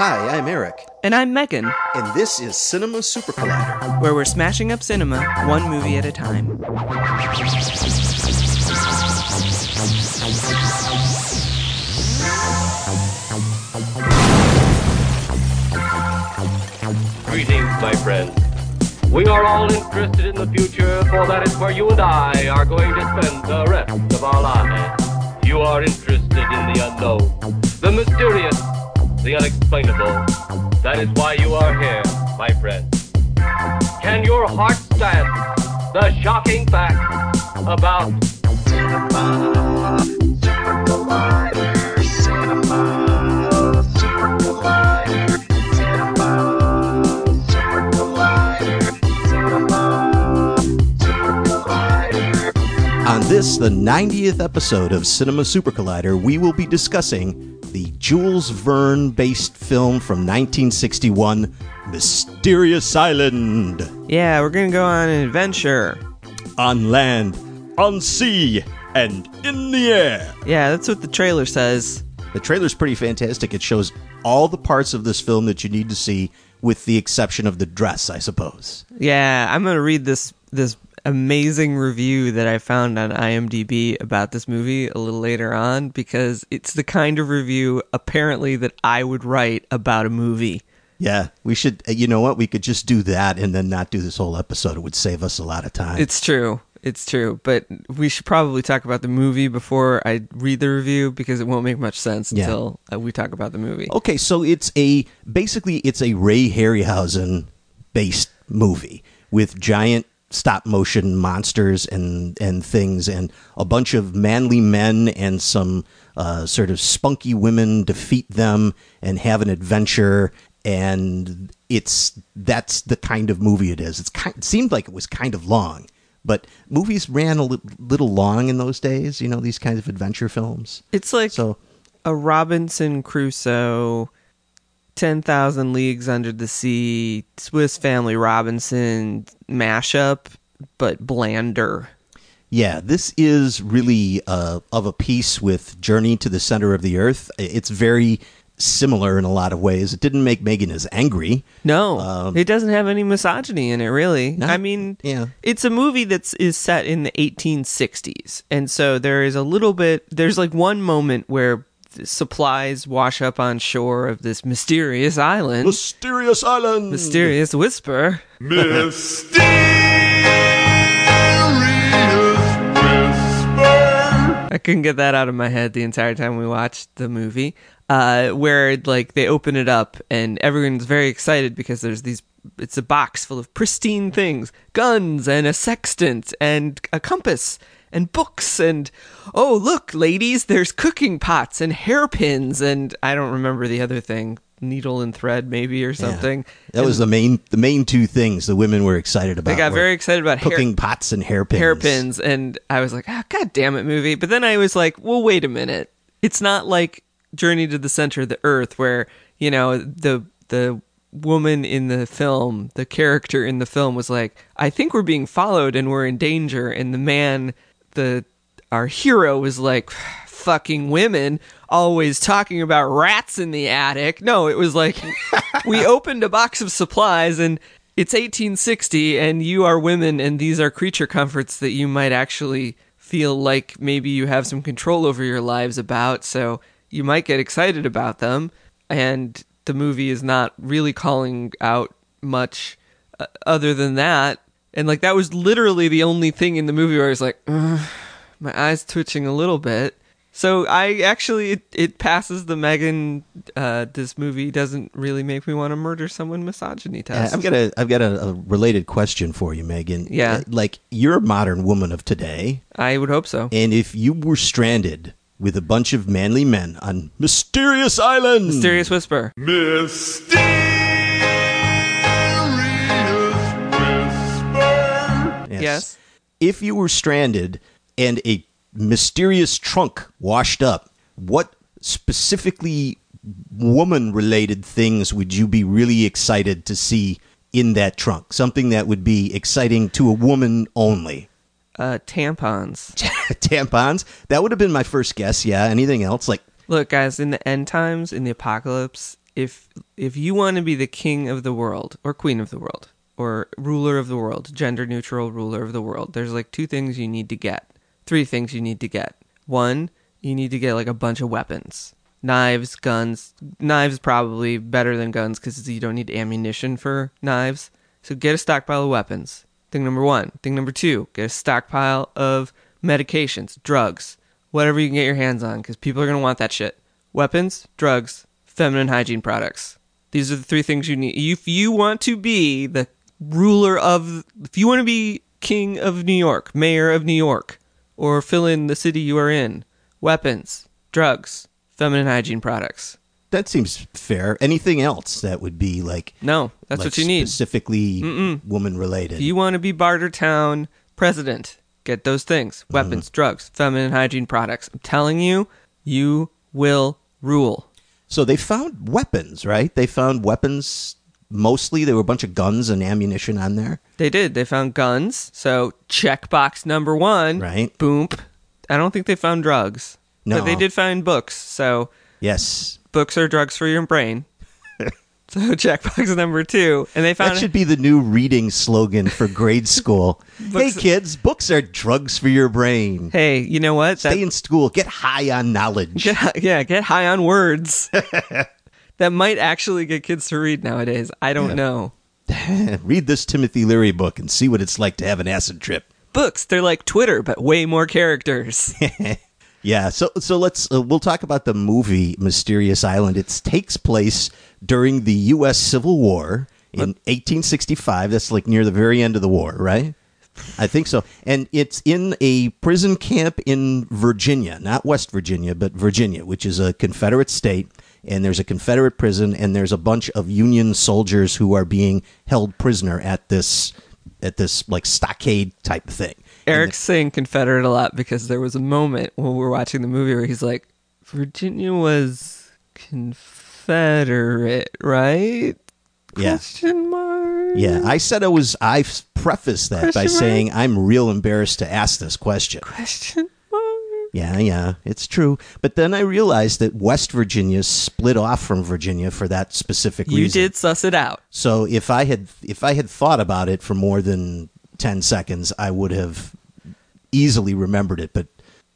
Hi, I'm Eric, And I'm Megan, and this is Cinema Super Collider. where we're smashing up cinema one movie at a time. Greetings, my friends. We are all interested in the future, for that is where you and I are going to spend the rest of our lives. You are interested in the unknown, the mysterious, the unexplainable. That is why you are here, my friends. Can your heart stand the shocking fact about Super Collider? On this, the 90th episode of Cinema Super Collider, we will be discussing the Jules Verne based film from 1961, Mysterious Island. Yeah, we're gonna go on an adventure. On land, on sea, and in the air. Yeah, that's what the trailer says. The trailer's pretty fantastic. It shows all the parts of this film that you need to see, with the exception of the dress, I suppose. Yeah, I'm gonna read this this amazing review that I found on IMDb about this movie a little later on because it's the kind of review apparently that I would write about a movie. Yeah, we should. uh, You know what? We could just do that and then not do this whole episode. It would save us a lot of time. It's true. It's true, but we should probably talk about the movie before I read the review because it won't make much sense Yeah. until uh, we talk about the movie. Okay, so it's a basically it's a Ray Harryhausen based movie with giant stop motion monsters and and things and a bunch of manly men and some uh, sort of spunky women defeat them and have an adventure and it's that's the kind of movie it is. It's kind, it seemed like it was kind of long. But movies ran a li- little long in those days, you know, these kinds of adventure films. It's like So a Robinson Crusoe, 10,000 Leagues Under the Sea, Swiss Family Robinson mashup, but blander. Yeah, this is really uh, of a piece with Journey to the Center of the Earth. It's very similar in a lot of ways. It didn't make Megan as angry. No, Um, it doesn't have any misogyny in it, really. Not- I mean, yeah. it's a movie that's set in the 1860s, and so there is a little bit. There's like one moment where supplies wash up on shore of this mysterious island. Mysterious Island. mysterious whisper. Mysterious whisper. I couldn't get that out of my head the entire time we watched the movie. Uh, where like they open it up and everyone's very excited because there's these. It's a box full of pristine things: guns and a sextant and a compass and books and oh look, ladies, there's cooking pots and hairpins and I don't remember the other thing, needle and thread maybe or Yeah. something. That was the main the main two things the women were excited about. They got very excited about hair- cooking pots and hairpins. hairpins and i was like ah, oh, god damn it movie but then i was like well wait a minute it's not like journey to the center of the earth where you know the the woman in the film the character in the film was like i think we're being followed and we're in danger and the man the our hero was like fucking women always talking about rats in the attic. No it was like we opened a box of supplies and it's 1860 and you are women and these are creature comforts that you might actually feel like maybe you have some control over your lives about. So you might get excited about them. And the movie is not really calling out much uh, other than that and like that was literally the only thing in the movie where I was like my eyes twitching a little bit so I actually it, it passes the Megan. Uh, this movie doesn't really make me want to murder someone misogyny Uh, test. I've got a I've got a, a related question for you, Megan. Yeah. Uh, like you're a modern woman of today, I would hope so. and if you were stranded with a bunch of manly men on Mysterious Island, Mysterious whisper. Yes. If you were stranded and a mysterious trunk washed up, what specifically woman related things would you be really excited to see in that trunk? Something that would be exciting to a woman only. Uh, tampons. Tampons? That would have been my first guess, yeah. Anything else? Like, Look, guys, in the end times, in the apocalypse, if if you want to be the king of the world or queen of the world or ruler of the world, gender neutral ruler of the world, there's like two things you need to get. Three things you need to get. One, you need to get like a bunch of weapons. Knives, guns. Knives probably better than guns cuz you don't need ammunition for knives. So get a stockpile of weapons. Thing number 1. Thing number 2, get a stockpile of medications, drugs, whatever you can get your hands on cuz people are going to want that shit. Weapons, drugs, feminine hygiene products. These are the three things you need. If you want to be the ruler of, if you want to be king of New York, mayor of New York, or fill in the city you are in, weapons, drugs, feminine hygiene products. That seems fair. Anything else that would be like No, that's like what you need. specifically woman related. If you want to be Bartertown president, get those things mm-hmm. weapons, drugs, feminine hygiene products. I'm telling you, you will rule. So they found weapons, right? They found weapons. Mostly, there were a bunch of guns and ammunition on there. They did. They found guns. So checkbox number one. Right. Boom. I don't think they found drugs. No. But they did find books. So Yes, books are drugs for your brain. so checkbox number two. And they found that should be the new reading slogan for grade school. hey, kids, books are drugs for your brain. Hey, you know what? That- Stay in school. Get high on knowledge. Get yeah, get high on words. That might actually get kids to read nowadays. I don't know. Read this Timothy Leary book and see what it's like to have an acid trip. Books, they're like Twitter, but way more characters. Yeah, so so let's uh, we'll talk about the movie Mysterious Island. It takes place during the U.S. Civil War in 1865. That's like near the very end of the war, right? I think so. And it's in a prison camp in Virginia, not West Virginia, but Virginia, which is a Confederate state. And there's a Confederate prison, and there's a bunch of Union soldiers who are being held prisoner at this at this like stockade type thing. Eric's saying Confederate a lot because there was a moment when we were watching the movie where he's like, Virginia was Confederate, right? Yeah. Question mark. Yeah, I said I was. I prefaced that by mark? saying I'm real embarrassed to ask this question. Question. Yeah, yeah, it's true. But then I realized that West Virginia split off from Virginia for that specific reason. You did suss it out. So if I had if I had thought about it for more than ten seconds, I would have easily remembered it. But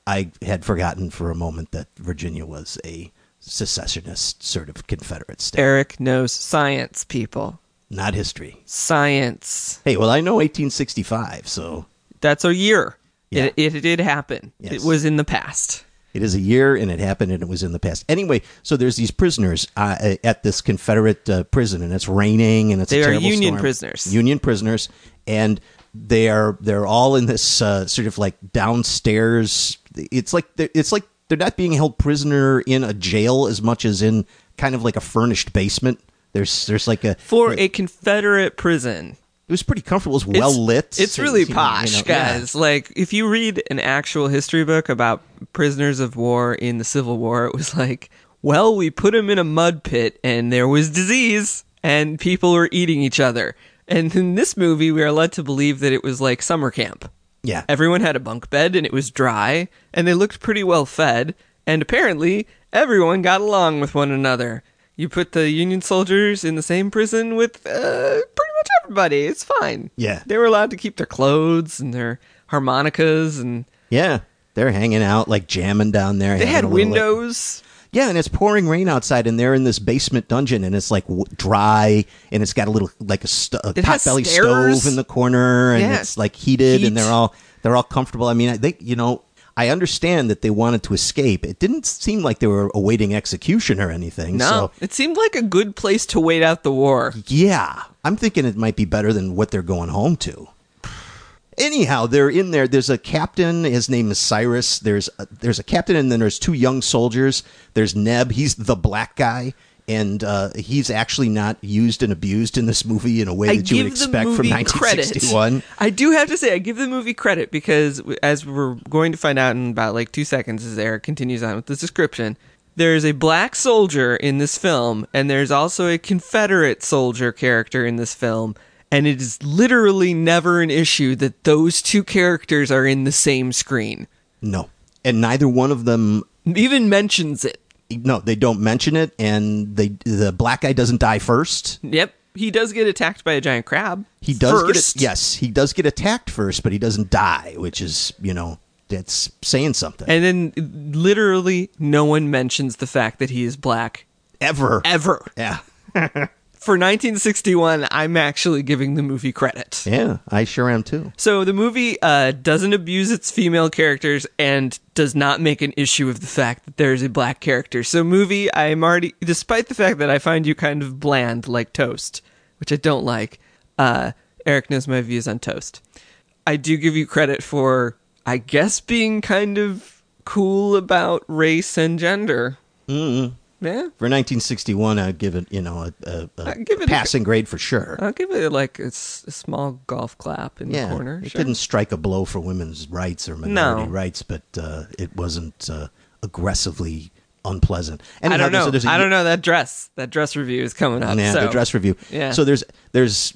I had forgotten for a moment that Virginia was a secessionist sort of Confederate state, Eric knows science, people. not history. Science. Hey, well, I know 1865, so That's a year. Yeah. It, it did happen. Yes. It was in the past. It is a year, and it happened, and it was in the past. Anyway, so there's these prisoners uh, at this Confederate uh, prison, and it's raining, and it's They are Union storm. prisoners. Union prisoners, and they are they're all in this uh, sort of like downstairs. It's like it's like they're not being held prisoner in a jail as much as in kind of like a furnished basement. There's there's like a For a Confederate prison. It was pretty comfortable. It was well lit. It's really You know, posh, you know, yeah. guys. Like if you read an actual history book about prisoners of war in the Civil War, it was like, well, we put them in a mud pit and there was disease and people were eating each other. And in this movie, we are led to believe that it was like summer camp. Yeah, Everyone had a bunk bed and it was dry and they looked pretty well fed. And apparently, everyone got along with one another. You put the Union soldiers in the same prison with uh, pretty much everybody. It's fine. Yeah. They were allowed to keep their clothes and their harmonicas and yeah. They're hanging out like jamming down there. they had little, like- windows. Yeah, and it's pouring rain outside, and they're in this basement dungeon, and it's like w- dry, and it's got a little like a, st- a potbelly stove in the corner, and Yeah. it's like heated, Heat. and they're all they're all comfortable. I mean, I think you know, I understand that they wanted to escape. It didn't seem like they were awaiting execution or anything. No, So it seemed like a good place to wait out the war. yeah, I'm thinking it might be better than what they're going home to. Anyhow, they're in there. There's a captain. His name is Cyrus. There's a, there's a captain, and then there's two young soldiers. There's Neb. He's the black guy, and uh, he's actually not used and abused in this movie in a way I that you would expect from movie credit. 1961. I do have to say, I give the movie credit because, as we're going to find out in about like two seconds, as Eric continues on with this description, there's a black soldier in this film, and there's also a Confederate soldier character in this film, and it is literally never an issue that those two characters are in the same screen. No, and neither one of them Even mentions it. No, they don't mention it, and they the black guy doesn't die first. Yep. He does get attacked by a giant crab. He does first. get yes, he does get attacked first, but he doesn't die, which is you know that's saying something. And then literally no one mentions the fact that he is black ever, ever. yeah, For 1961, I'm actually giving the movie credit. yeah, I sure am too. So the movie uh, doesn't abuse its female characters and does not make an issue of the fact that there is a black character. So movie, I'm already, despite the fact that I find you kind of bland like toast, which I don't like. Uh, Eric knows my views on toast. I do give you credit for, I guess, being kind of cool about race and gender. Mm-hmm. Yeah, For 1961, I'd give it you know a, a, a give it a- passing grade for sure. I'll give it like a, small golf clap in yeah, the corner. it sure. didn't strike a blow for women's rights or minority No. rights, but uh, it wasn't uh, aggressively unpleasant. I don't know. there's- there's a- I don't know that dress. That dress review is coming up. Yeah, so. the dress review. Yeah. So there's there's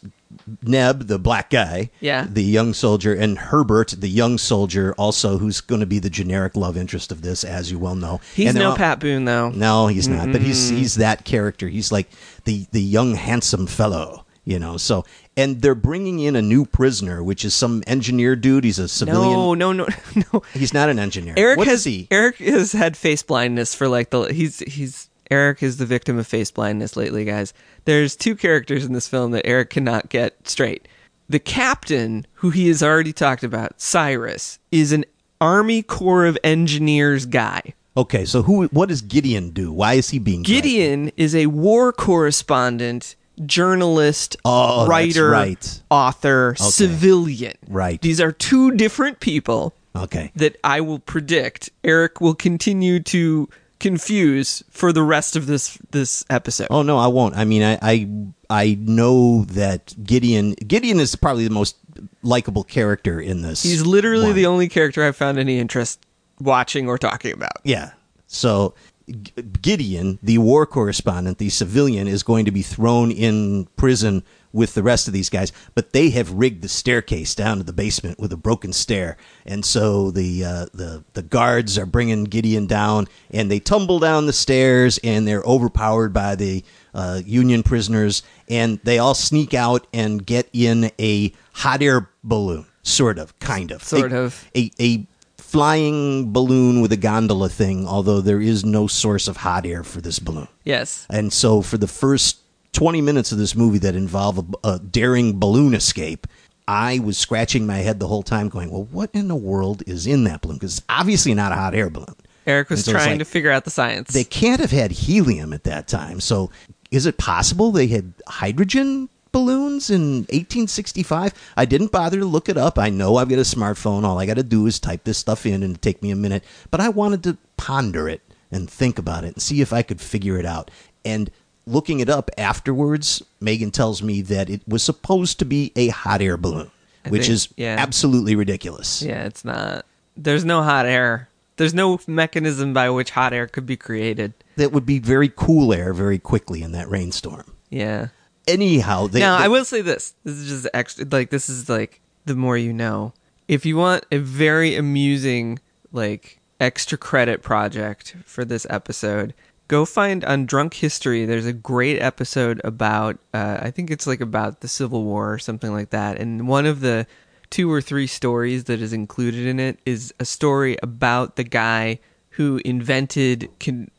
Neb, the black guy. Yeah. The young soldier, and Herbert, the young soldier, also who's going to be the generic love interest of this, as you well know. He's And no Pat Boone though. No, he's not. But he's he's that character. He's like the the young handsome fellow. You know. So and they're bringing in a new prisoner, which is some engineer dude. He's a civilian. No, no, no, no. He's not an engineer. Eric What has he? Eric has had face blindness for like the he's he's Eric is the victim of face blindness lately, guys. There's two characters in this film that Eric cannot get straight. The captain, who he has already talked about, Cyrus, is an Army Corps of Engineers guy. Okay, so who? What does Gideon do? Why is he being? Gideon is a war correspondent, journalist, Oh, writer, right. author, civilian. Right. These are two different people Okay. that I will predict Eric will continue to confuse for the rest of this this episode. Oh no, I won't. I mean, I, I I know that Gideon Gideon is probably the most likable character in this. He's literally one. the only character I've found any interest watching or talking about. yeah. So G- Gideon, the war correspondent, the civilian, is going to be thrown in prison with the rest of these guys, but they have rigged the staircase down to the basement with a broken stair, and so the uh, the the guards are bringing Gideon down, and they tumble down the stairs, and they're overpowered by the uh, Union prisoners, and they all sneak out and get in a hot air balloon, sort of, kind of, Sort A- of. a a flying balloon with a gondola thing, although there is no source of hot air for this balloon. Yes. And so for the first 20 minutes of this movie that involve a, a daring balloon escape, I was scratching my head the whole time going, well, what in the world is in that balloon? Because it's obviously not a hot air balloon. Eric was so trying like- to figure out the science. They can't have had helium at that time. So is it possible they had hydrogen balloons in 1865? I didn't bother to look it up. I know I've got a smartphone. All I got to do is type this stuff in and take me a minute. But I wanted to ponder it and think about it and see if I could figure it out. And looking it up afterwards, Megan tells me that it was supposed to be a hot air balloon, I which think- is yeah. absolutely ridiculous. yeah, it's not. There's no hot air. There's no mechanism by which hot air could be created. That would be very cool air very quickly in that rainstorm. Yeah. Anyhow, they, now they- I will say this. This is just extra. Like this is like the more you know. If you want a very amusing like extra credit project for this episode, go find on Drunk History. There's a great episode about. Uh, I think it's like about the Civil War or something like that. And one of the two or three stories that is included in it is a story about the guy who invented. Con-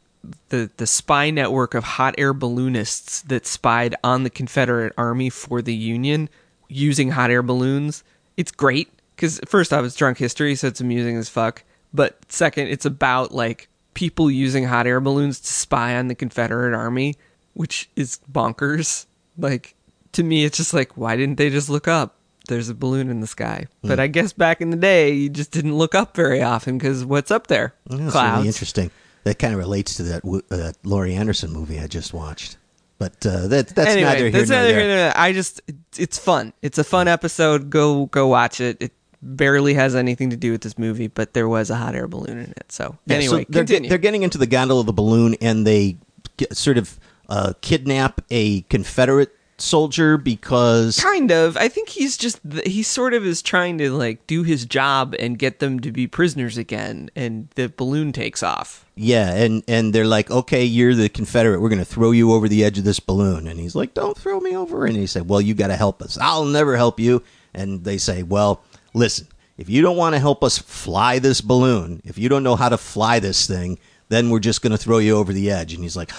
the the spy network of hot air balloonists that spied on the Confederate Army for the Union using hot air balloons. It's great because first off, it's drunk history, so it's amusing as fuck. But second, it's about like people using hot air balloons to spy on the Confederate Army, which is bonkers. Like to me, it's just like why didn't they just look up? There's a balloon in the sky. But I guess back in the day, you just didn't look up very often because what's up there? That's Clouds. really interesting. That kind of relates to that uh, Laurie Anderson movie I just watched. But uh, that that's anyway, neither here that's nor neither there. here. I just it's, it's fun. It's a fun episode. Go go watch it. It barely has anything to do with this movie, but there was a hot air balloon in it. So Yeah, anyway, so they're, continue. they're getting into the gondola of the balloon, and they get, sort of uh, kidnap a Confederate soldier because kind of. I think he's just he sort of is trying to like do his job and get them to be prisoners again, and the balloon takes off. Yeah, and and they're like, okay, you're the Confederate. We're going to throw you over the edge of this balloon. And he's like, don't throw me over. And he said, well, you got to help us. I'll never help you. And they say, well, listen, if you don't want to help us fly this balloon, if you don't know how to fly this thing, then we're just going to throw you over the edge. And he's like,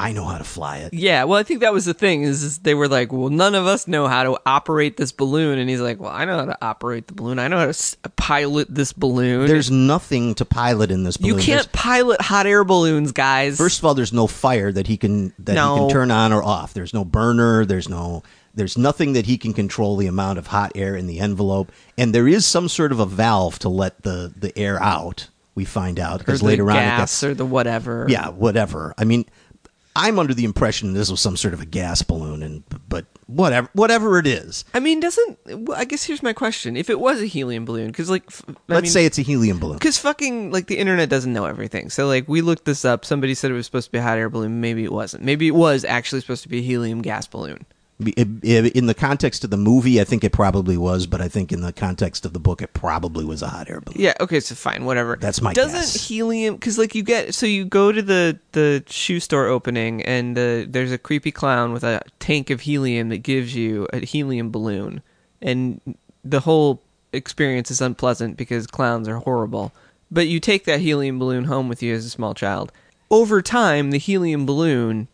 I know how to fly it. Yeah, well, I think that was the thing is, is they were like, well, none of us know how to operate this balloon, and he's like, well, I know how to operate the balloon. I know how to s- uh, pilot this balloon. There's nothing to pilot in this balloon. you can't There's- pilot hot air balloons, guys. First of all, there's no fire that he can that he can turn on or off. There's no burner. There's no there's nothing that he can control the amount of hot air in the envelope. And there is some sort of a valve to let the the air out. We find out because later on it gas or the whatever. yeah whatever. I mean, I'm under the impression this was some sort of a gas balloon, and but whatever whatever it is. I mean, doesn't I guess here's my question: If it was a helium balloon, because like, f- Let's mean, say it's a helium balloon. because fucking like the internet doesn't know everything. So like we looked this up. Somebody said it was supposed to be a hot air balloon. Maybe it wasn't. Maybe it was actually supposed to be a helium gas balloon. In the context of the movie, I think it probably was, but I think in the context of the book, it probably was a hot air balloon. Yeah. Okay. So fine. Whatever. That's my Doesn't guess. helium? Because like you get so you go to the the shoe store opening and uh, there's a creepy clown with a tank of helium that gives you a helium balloon, and the whole experience is unpleasant because clowns are horrible. But you take that helium balloon home with you as a small child. Over time, the helium balloon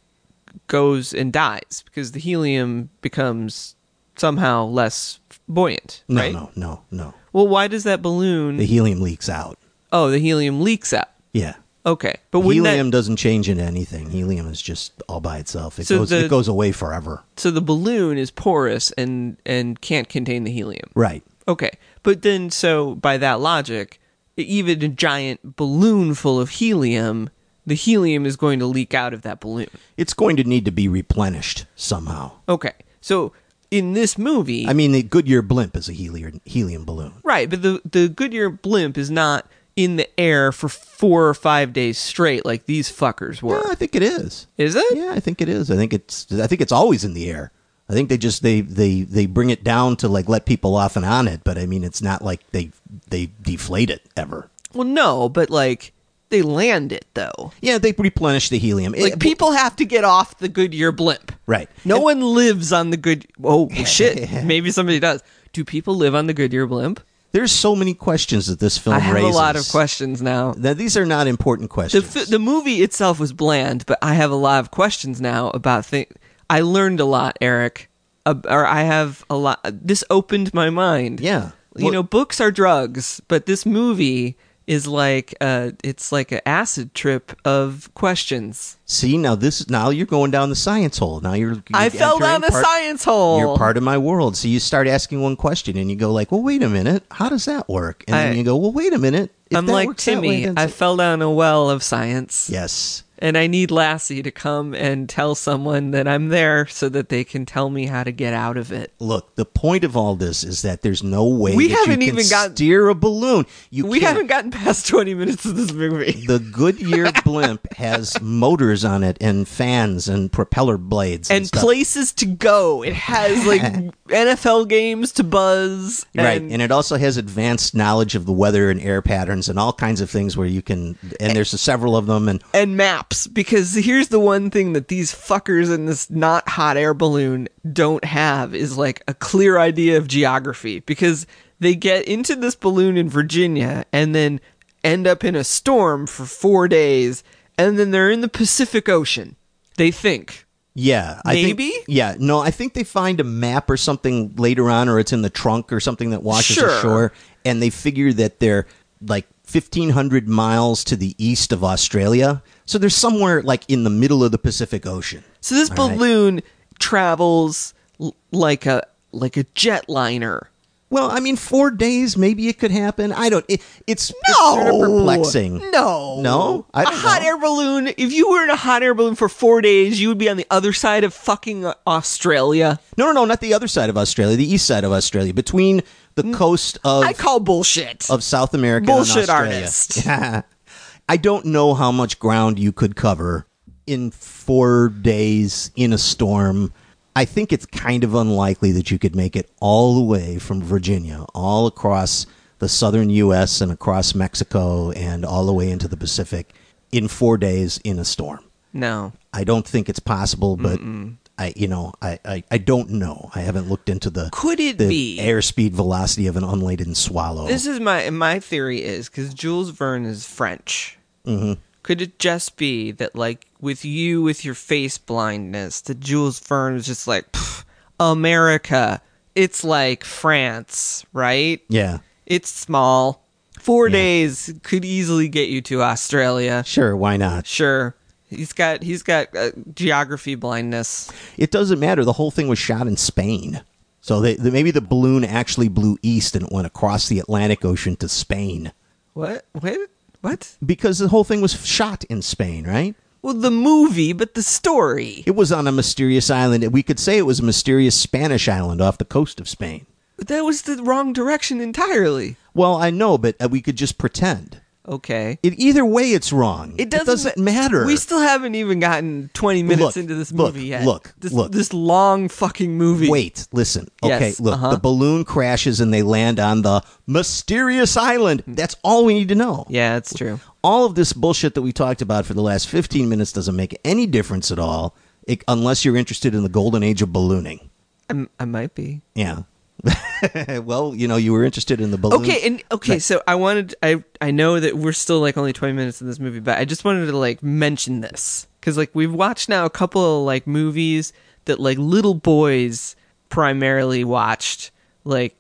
goes and dies because the helium becomes somehow less buoyant, No, right? no, no, no. Well, why does that balloon? The helium leaks out. oh, the helium leaks out. Yeah. Okay, but helium that, doesn't change into anything. Helium is just all by itself. It So goes the- it goes away forever. so the balloon is porous and and can't contain the helium. Right. Okay, but then so by that logic, even a giant balloon full of helium, the helium is going to leak out of that balloon. It's going to need to be replenished somehow. Okay, so in this movie, I mean, the Goodyear blimp is a helium helium balloon. right, but the the Goodyear blimp is not in the air for four or five days straight like these fuckers were. Yeah, I think it is. Is it? Yeah, I think it is. I think it's I think it's always in the air. I think they just they they they bring it down to like let people off and on it, but I mean it's not like they they deflate it ever. Well, no, but like they land it though. Yeah, they replenish the helium. Like It- people have to get off the Goodyear blimp. Right. No one lives on the good. Oh shit! Maybe somebody does. Do people live on the Goodyear blimp? There's so many questions that this film I have raises. a lot of questions now. Now, these are not important The questions. fi- the movie itself was bland, but I have a lot of questions now about things. I learned a lot, Eric. Uh, or I have a lot. This opened my mind. yeah. You Well, know, books are drugs, but this movie is like uh it's like an acid trip of questions. see now this now you're going down the science hole. Now you're, you're I fell down the part- science hole. You're part of my world. So you start asking one question and you go like, "Well, wait a minute. How does that work?" And I- then you go, "Well, wait a minute. If I'm like that way, Timmy. I fell down a well of science. Yes. And I need Lassie to come and tell someone that I'm there so that they can tell me how to get out of it. Look, the point of all this is that there's no way We haven't you can even got- steer a balloon. You we can't. haven't gotten past 20 minutes of this movie. the Goodyear blimp has motors on it and fans and propeller blades and, And places to go. It has like NFL games to buzz. right, And, and it also has advanced knowledge of the weather and air patterns and all kinds of things where you can. And there's several of them, and and maps. Because here's the one thing that these fuckers in this not hot air balloon don't have is like a clear idea of geography. Because they get into this balloon in Virginia and then end up in a storm for four days, and then they're in the Pacific Ocean. They think. Yeah, I Maybe? Think, yeah, no, I think they find a map or something later on, or it's in the trunk or something that washes Sure. ashore, and they figure that they're like fifteen hundred miles to the east of Australia, so they're somewhere like in the middle of the Pacific Ocean. So this All right. balloon travels l- like a like a jetliner. Well, I mean, four days, maybe it could happen. I don't. It, it's, it's sort of perplexing. No, No? I a hot know. air balloon. If you were in a hot air balloon for four days, you would be on the other side of fucking uh, Australia. No, no, no, not the other side of Australia, the east side of Australia, between the mm. coast of I call bullshit. of South America Bullshit and Australia. artist. Yeah. I don't know how much ground you could cover in four days in a storm. I think it's kind of unlikely that you could make it all the way from Virginia, all across the southern U.S. and across Mexico and all the way into the Pacific in four days in a storm. No. I don't think it's possible, but I, you know, I, I, I don't know. I haven't looked into the Could it the be? airspeed velocity of an unladen swallow. This is my my theory is because Jules Verne is French. Mm-hmm. Could it just be that like with you with your face blindness, that Jules Verne was just like America? It's like France, right? yeah, It's small. Four Yeah. days could easily get you to Australia. sure, why not? Sure, he's got he's got uh, geography blindness. It doesn't matter. The whole thing was shot in Spain, so they, the, maybe the balloon actually blew east and it went across the Atlantic Ocean to Spain What? What? What? because the whole thing was shot in Spain, right? Well, the movie, but the story. It was on a mysterious island. We could say it was a mysterious Spanish island off the coast of Spain. But That was the wrong direction entirely. Well, I know, but uh, we could just pretend. Okay. It, either way, it's wrong. It doesn't, ma- matter. We still haven't even gotten 20 minutes Look, into this look, movie yet. look, this, look. This long fucking movie. Wait, listen. Okay, Yes, look. uh-huh. The balloon crashes and they land on the mysterious island. That's all we need to know. Yeah, that's true. All of this bullshit that we talked about for the last 15 minutes doesn't make any difference at all, it, unless you're interested in the golden age of ballooning. I'm, I might be. Yeah. well, you know, you were interested in the balloon. Okay, and okay, so I wanted I I know that we're still like only 20 minutes in this movie, but I just wanted to like mention this cuz like we've watched now a couple of like movies that like little boys primarily watched like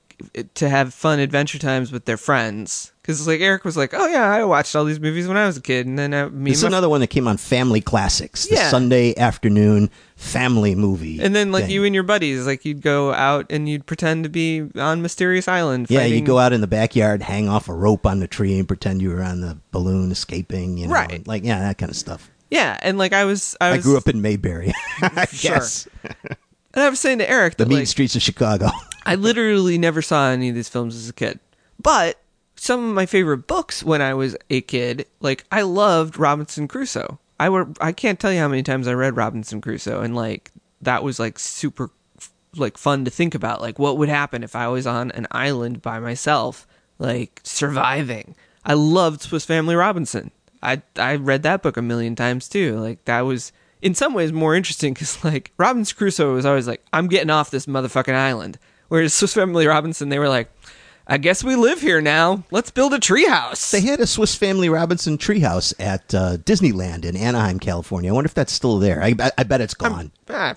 to have fun adventure times with their friends cuz like Eric was like, "Oh yeah, I watched all these movies when I was a kid." And then I, me This is another one that came on Family Classics, the Yeah. Sunday afternoon family movie. and then like thing. you and your buddies like you'd go out and you'd pretend to be on Mysterious Island Yeah, you fighting- go out in the backyard, hang off a rope on the tree, and pretend you were on the balloon escaping. You know, Right. like yeah, that kind of stuff. Yeah, and like I was I I, grew up in Mayberry. I Sure. guess and I was saying to Eric the mean like streets of Chicago. I literally never saw any of these films as a kid. But some of my favorite books when I was a kid, like I loved Robinson Crusoe. I were I can't tell you how many times I read Robinson Crusoe and like that was like super like fun to think about like what would happen if I was on an island by myself like surviving. I loved Swiss Family Robinson. I I read that book a million times too. Like that was in some ways more interesting because like Robinson Crusoe was always like I'm getting off this motherfucking island, whereas Swiss Family Robinson they were like I guess we live here now. Let's build a treehouse. they had a Swiss Family Robinson treehouse at uh, Disneyland in Anaheim, California. I wonder if that's still there. I, I, I bet it's gone. Ah,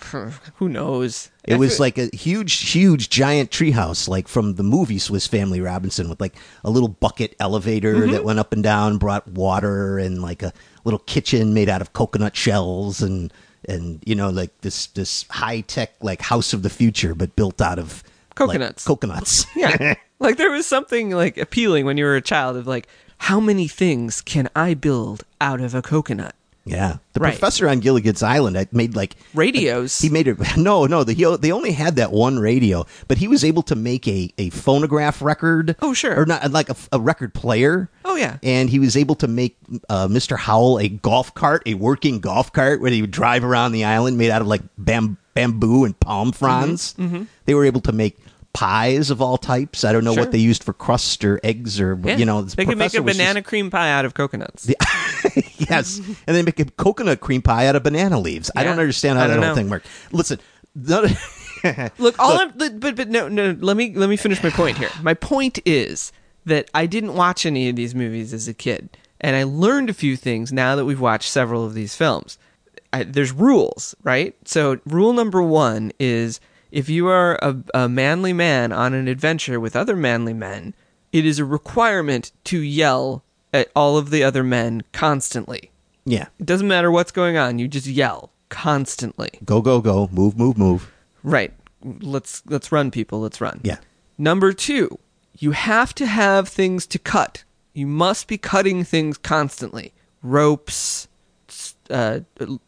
who knows? It I was feel- like a huge, huge, giant treehouse, like from the movie Swiss Family Robinson, with like a little bucket elevator Mm-hmm. that went up and down, brought water, and like a little kitchen made out of coconut shells, and and you know like this this high tech like house of the future, but built out of like, Coconuts. coconuts. yeah. like there was something like appealing when you were a child of like how many things can I build out of a coconut? Yeah, the Right. professor on Gilligan's Island I made like Radios. He made it. No, no. The, he, they only had that one radio, but he was able to make a, a phonograph record. Oh, sure. or not like a, a record player. Oh, yeah. and he was able to make uh, Mr. Howell a golf cart, a working golf cart, where he would drive around the island, made out of like bam, bamboo and palm fronds. Mm-hmm, They were able to make pies of all types. I don't know Sure. what they used for crust or eggs or Yeah. you know. they could make a was just- banana cream pie out of coconuts. yes, and they make a coconut cream pie out of banana leaves. I don't understand how I that don't whole thing worked. Listen, Look, all I'm, but but no no. Let me let me finish my point here. My point is that I didn't watch any of these movies as a kid, and I learned a few things now that we've watched several of these films. I, there's rules, right? So rule number one is if you are a, a manly man on an adventure with other manly men, it is a requirement to yell at all of the other men constantly. yeah, It doesn't matter what's going on; you just yell constantly. go go go, move move move. Right. Let's let's run people, let's run. Yeah. Number 2, you have to have things to cut. You must be cutting things constantly. Ropes, uh,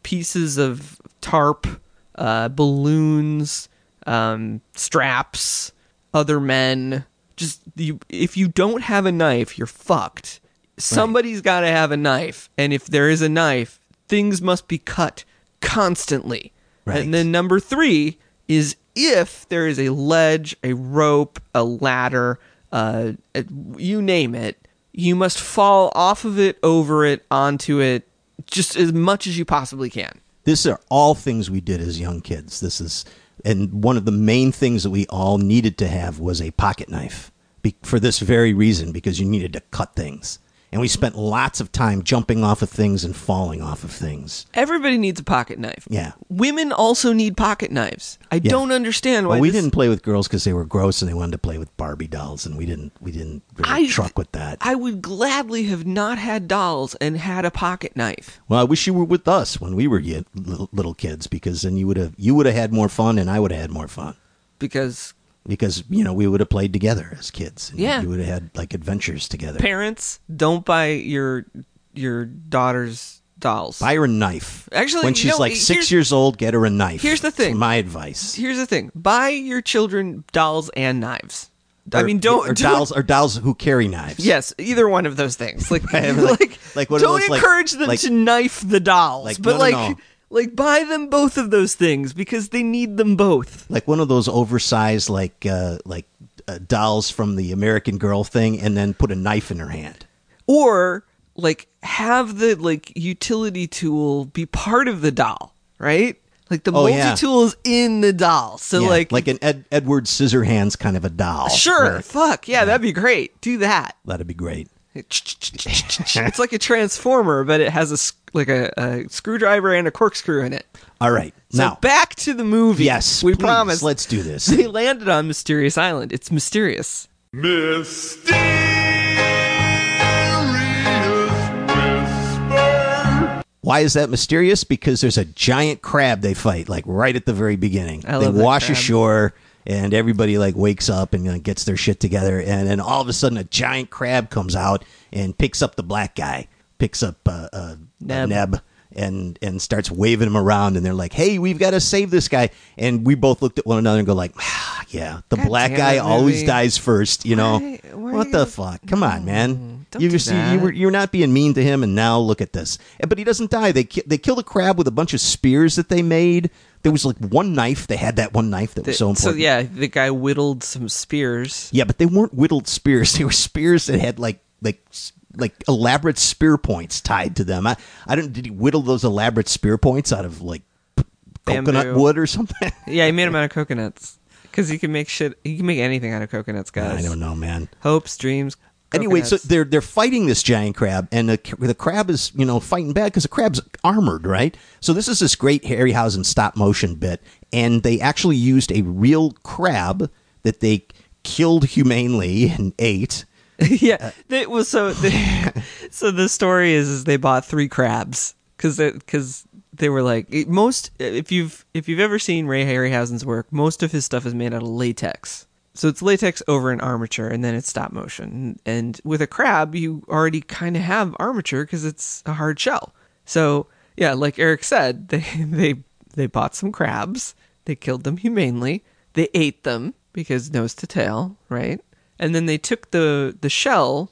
pieces of tarp, uh, balloons, um, straps, other men. Just you, if you don't have a knife, you're fucked. Somebody's got to have a knife, and if there is a knife, things must be cut constantly. Right. And then number three is if there is a ledge, a rope, a ladder, uh, uh, you name it, you must fall off of it, over it, onto it, just as much as you possibly can. These are all things we did as young kids. This is, and one of the main things that we all needed to have was a pocket knife be, for this very reason, because you needed to cut things. And we spent lots of time jumping off of things and falling off of things. Everybody needs a pocket knife. Yeah. Women also need pocket knives. I Yeah. don't understand why Well, we this- didn't play with girls because they were gross and they wanted to play with Barbie dolls, and we didn't. We didn't really I- truck with that. I would gladly have not had dolls and had a pocket knife. well, I wish you were with us when we were little, little kids, because then you would have you would have had more fun, and I would have had more fun. Because because you know we would have played together as kids. And Yeah. you would have had like adventures together. parents don't buy your your daughter's dolls. Buy her a knife. Actually, when she's know, like six years old, get her a knife. Here's the That's thing. my advice. Here's the thing: buy your children dolls and knives. I mean, don't or don't- dolls or dolls who carry knives. Yes, either one of those things. Like, Like- like, like don't those, like- encourage them to knife the dolls, Like, but no, no, like, no. Like buy them both of those things because they need them both. like one of those oversized like uh, like uh, dolls from the American Girl thing, and then put a knife in her hand. Or like have the like utility tool be part of the doll, right? Like the Oh, multi yeah. tool is in the doll, so Yeah, like, like an Ed, Edward Scissorhands kind of a doll. sure, Where- fuck yeah, that'd be great. Do that. that'd be great. it's like a transformer, but it has a s- like a, a screwdriver and a corkscrew in it. All right, So now back to the movie. yes, we please, promise. Let's do this. They landed on Mysterious Island. It's mysterious. Mystery. Why is that mysterious? Because there's a giant crab they fight like right at the very beginning. I they love that wash crab. ashore and everybody like wakes up and like, gets their shit together and then all of a sudden a giant crab comes out and picks up the black guy, picks up uh, uh, Neb. Neb and and starts waving him around and they're like, "Hey, we've got to save this guy." And we both looked at one another and go like, ah, "Yeah, the God black guy it, always dies first, you know." Why- why what the you- fuck? Come on, man. don't you see, you were you're not being mean to him, and now look at this. But he doesn't die. They ki- they kill the crab with a bunch of spears that they made. There was like one knife. They had that one knife that was so important. So yeah, the guy whittled some spears. yeah, but they weren't whittled spears. They were spears that had like like like elaborate spear points tied to them. I I don't. Did he whittle those elaborate spear points out of like p- coconut wood or something? Yeah, he made them out of coconuts because he can make shit. He can make anything out of coconuts, guys. I don't know, man. Hopes, dreams. Anyway, so they're they're fighting this giant crab, and the, the crab is you know fighting back because the crab's armored, right? So this is this great Harryhausen stop motion bit, and they actually used a real crab that they killed humanely and ate. yeah, they, well, so they, so the story is, is they bought three crabs because because they were like most if you've if you've ever seen Ray Harryhausen's work, most of his stuff is made out of latex. So it's latex over an armature, and then it's stop motion. And with a crab, you already kind of have armature because it's a hard shell. So yeah, like Eric said, they they they bought some crabs, they killed them humanely, they ate them because nose to tail, right? And then they took the the shell,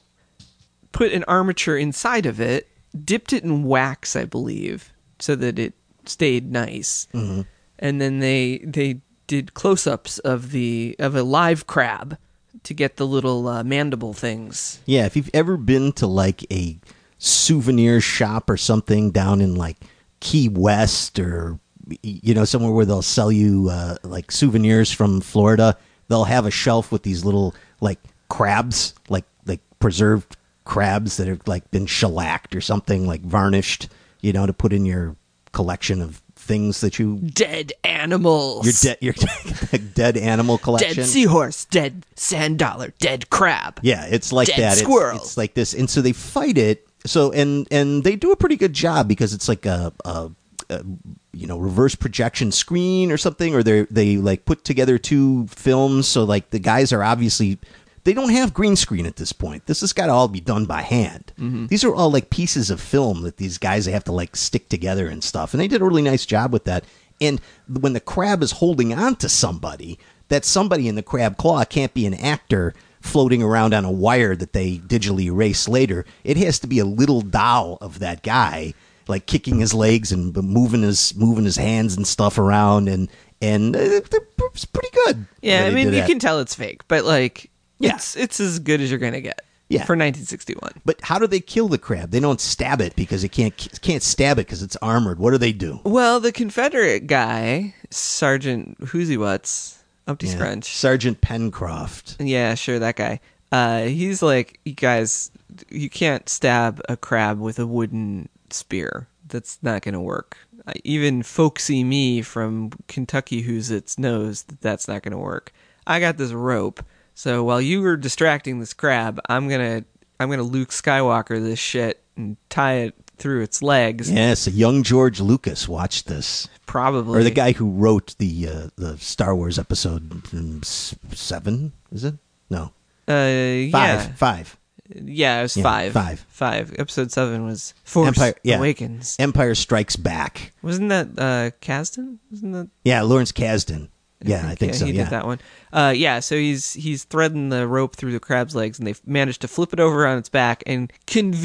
put an armature inside of it, dipped it in wax, I believe, so that it stayed nice. Mm-hmm. And then they they did close-ups of the of a live crab to get the little uh, mandible things. Yeah, if you've ever been to like a souvenir shop or something down in like Key West or you know somewhere where they'll sell you uh, like souvenirs from Florida, they'll have a shelf with these little like crabs, like like preserved crabs that have like been shellacked or something like varnished, you know, to put in your collection of things that you Dead animals. your dead your dead animal collection. Dead seahorse, dead sand dollar, dead crab. Yeah, it's like Dead that. It's- squirrel. It's, like this, and so they fight it. So and and they do a pretty good job because it's like a, a, a you know reverse projection screen or something, or they they like put together two films. So like the guys are obviously they don't have green screen at this point. This has got to all be done by hand. These are all like pieces of film that these guys have to like stick together and stuff, and they did a really nice job with that. And when the crab is holding on to somebody, that somebody in the crab claw can't be an actor floating around on a wire that they digitally erase later. It has to be a little doll of that guy, like kicking his legs and moving his moving his hands and stuff around, and and uh, it's pretty good. Yeah, I mean you that. can tell it's fake, but like Yeah. it's it's as good as you're gonna get. Yeah. For 1961. But how do they kill the crab? They don't stab it because it can't can't stab it because it's armored. What do they do? Well, the Confederate guy, Sergeant Whoozy What's, Umpty Yeah. Scrunch. Sergeant Pencroft. Yeah, sure, that guy. Uh, he's like, you guys, you can't stab a crab with a wooden spear. That's not going to work. Uh, even folksy me from Kentucky Who's It's knows that that's not going to work. I got this rope, so while you were distracting this crab, I'm gonna I'm gonna Luke Skywalker this shit and tie it through its legs. Yes, a young George Lucas watched this, Probably or the guy who wrote the uh, the Star Wars episode seven. Is it? No, Uh, five. yeah. Five. Yeah, it was Yeah, five. five. Five. Episode seven was Force Empire. Yeah. Awakens. Empire Strikes Back. Wasn't that uh Kasdan? Wasn't that? Yeah, Lawrence Kasdan. Yeah, I think so. He Yeah. did that one. Uh, yeah. So he's he's threading the rope through the crab's legs, and they've managed to flip it over on its back. And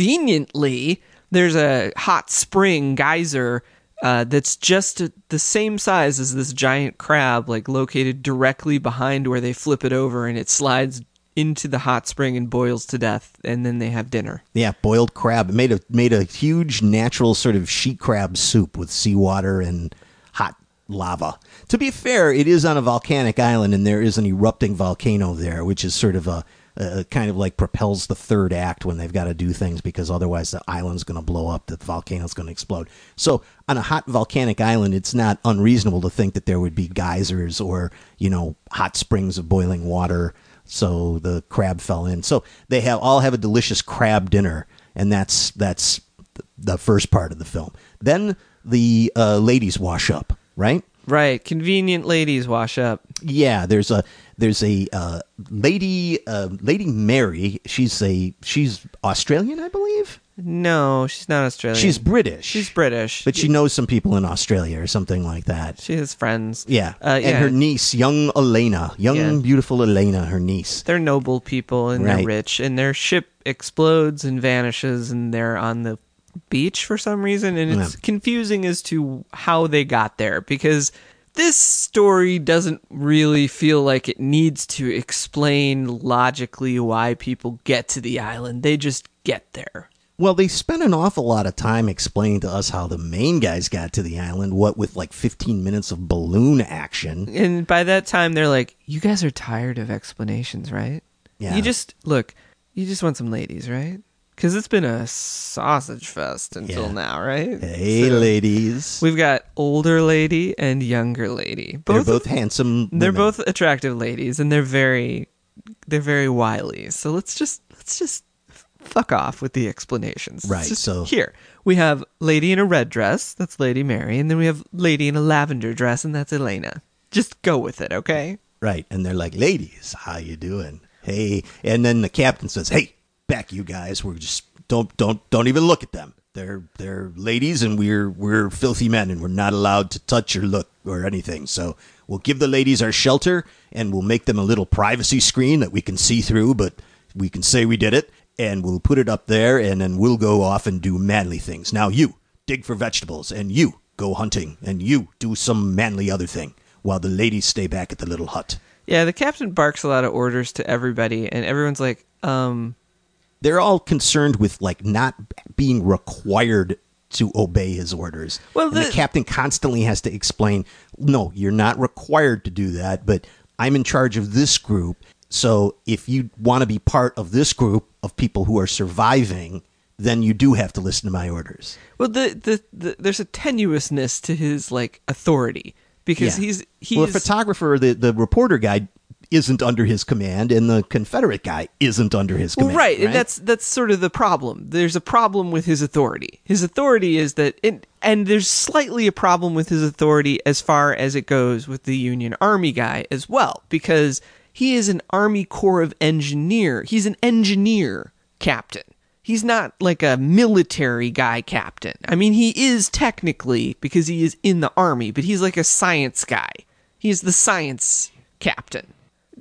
conveniently, there's a hot spring geyser uh, that's just the same size as this giant crab, like located directly behind where they flip it over, and it slides into the hot spring and boils to death. And then they have dinner. Yeah, boiled crab. It made a made a huge natural sort of sheet crab soup with seawater and lava. To be fair, it is on a volcanic island, and there is an erupting volcano there, which is sort of a, a kind of like propels the third act when they've got to do things because otherwise the island's going to blow up, the volcano's going to explode. So on a hot volcanic island, it's not unreasonable to think that there would be geysers or you know hot springs of boiling water. So the crab fell in. So they have all have a delicious crab dinner, and that's that's the first part of the film. Then the uh, ladies wash up, right? Right. Convenient ladies wash up. Yeah, there's a there's a uh, lady uh, lady Mary. She's a she's Australian, I believe. No, she's not Australian. She's British. She's British. but she knows some people in Australia or something like that. She has friends. Yeah, Uh, yeah. and her niece, young Elena, young Yeah. beautiful Elena, her niece. They're noble people and Right. they're rich, and their ship explodes and vanishes, and they're on the beach for some reason, and it's Yeah. confusing as to how they got there because this story doesn't really feel like it needs to explain logically why people get to the island. They just get there. Well, they spent an awful lot of time explaining to us how the main guys got to the island. What with like 15 minutes of balloon action. And by that time, they're like, "You guys are tired of explanations, right? Yeah. You just look. You just want some ladies, right? Because it's been a sausage fest until Yeah. now, right? Hey, So, ladies. We've got older lady and younger lady. they're Both both handsome. they're women. both attractive ladies, and they're very they're very wily. So let's just let's just fuck off with the explanations. Right, just- so- here we have lady in a red dress. That's Lady Mary, and then we have lady in a lavender dress, and that's Elena. Just go with it, okay? right, and they're like, "Ladies, how you doing? Hey." And then the captain says, "Hey, back you guys. We're just don't don't don't even look at them. They're they're ladies, and we're we're filthy men, and we're not allowed to touch or look or anything. So we'll give the ladies our shelter, and we'll make them a little privacy screen that we can see through, but we can say we did it, and we'll put it up there, and then we'll go off and do manly things. Now you dig for vegetables, and you go hunting, and you do some manly other thing, while the ladies stay back at the little hut." Yeah, the captain barks a lot of orders to everybody, and everyone's like, um, they're all concerned with like not being required to obey his orders. Well, and the, the- captain constantly has to explain, "No, you're not required to do that, but I'm in charge of this group. So if you want to be part of this group of people who are surviving, then you do have to listen to my orders." well, the, the, the there's a tenuousness to his like authority because Yeah. he's he's well, the photographer, the the reporter guy isn't under his command, and the Confederate guy isn't under his Well, command. right, and that's that's sort of the problem. There's a problem with his authority. His authority is that, it, and there's slightly a problem with his authority as far as it goes with the Union Army guy as well, because he is an Army Corps of Engineer. He's an engineer captain. He's not like a military guy captain. I mean, he is technically because he is in the army, but he's like a science guy. He's the science captain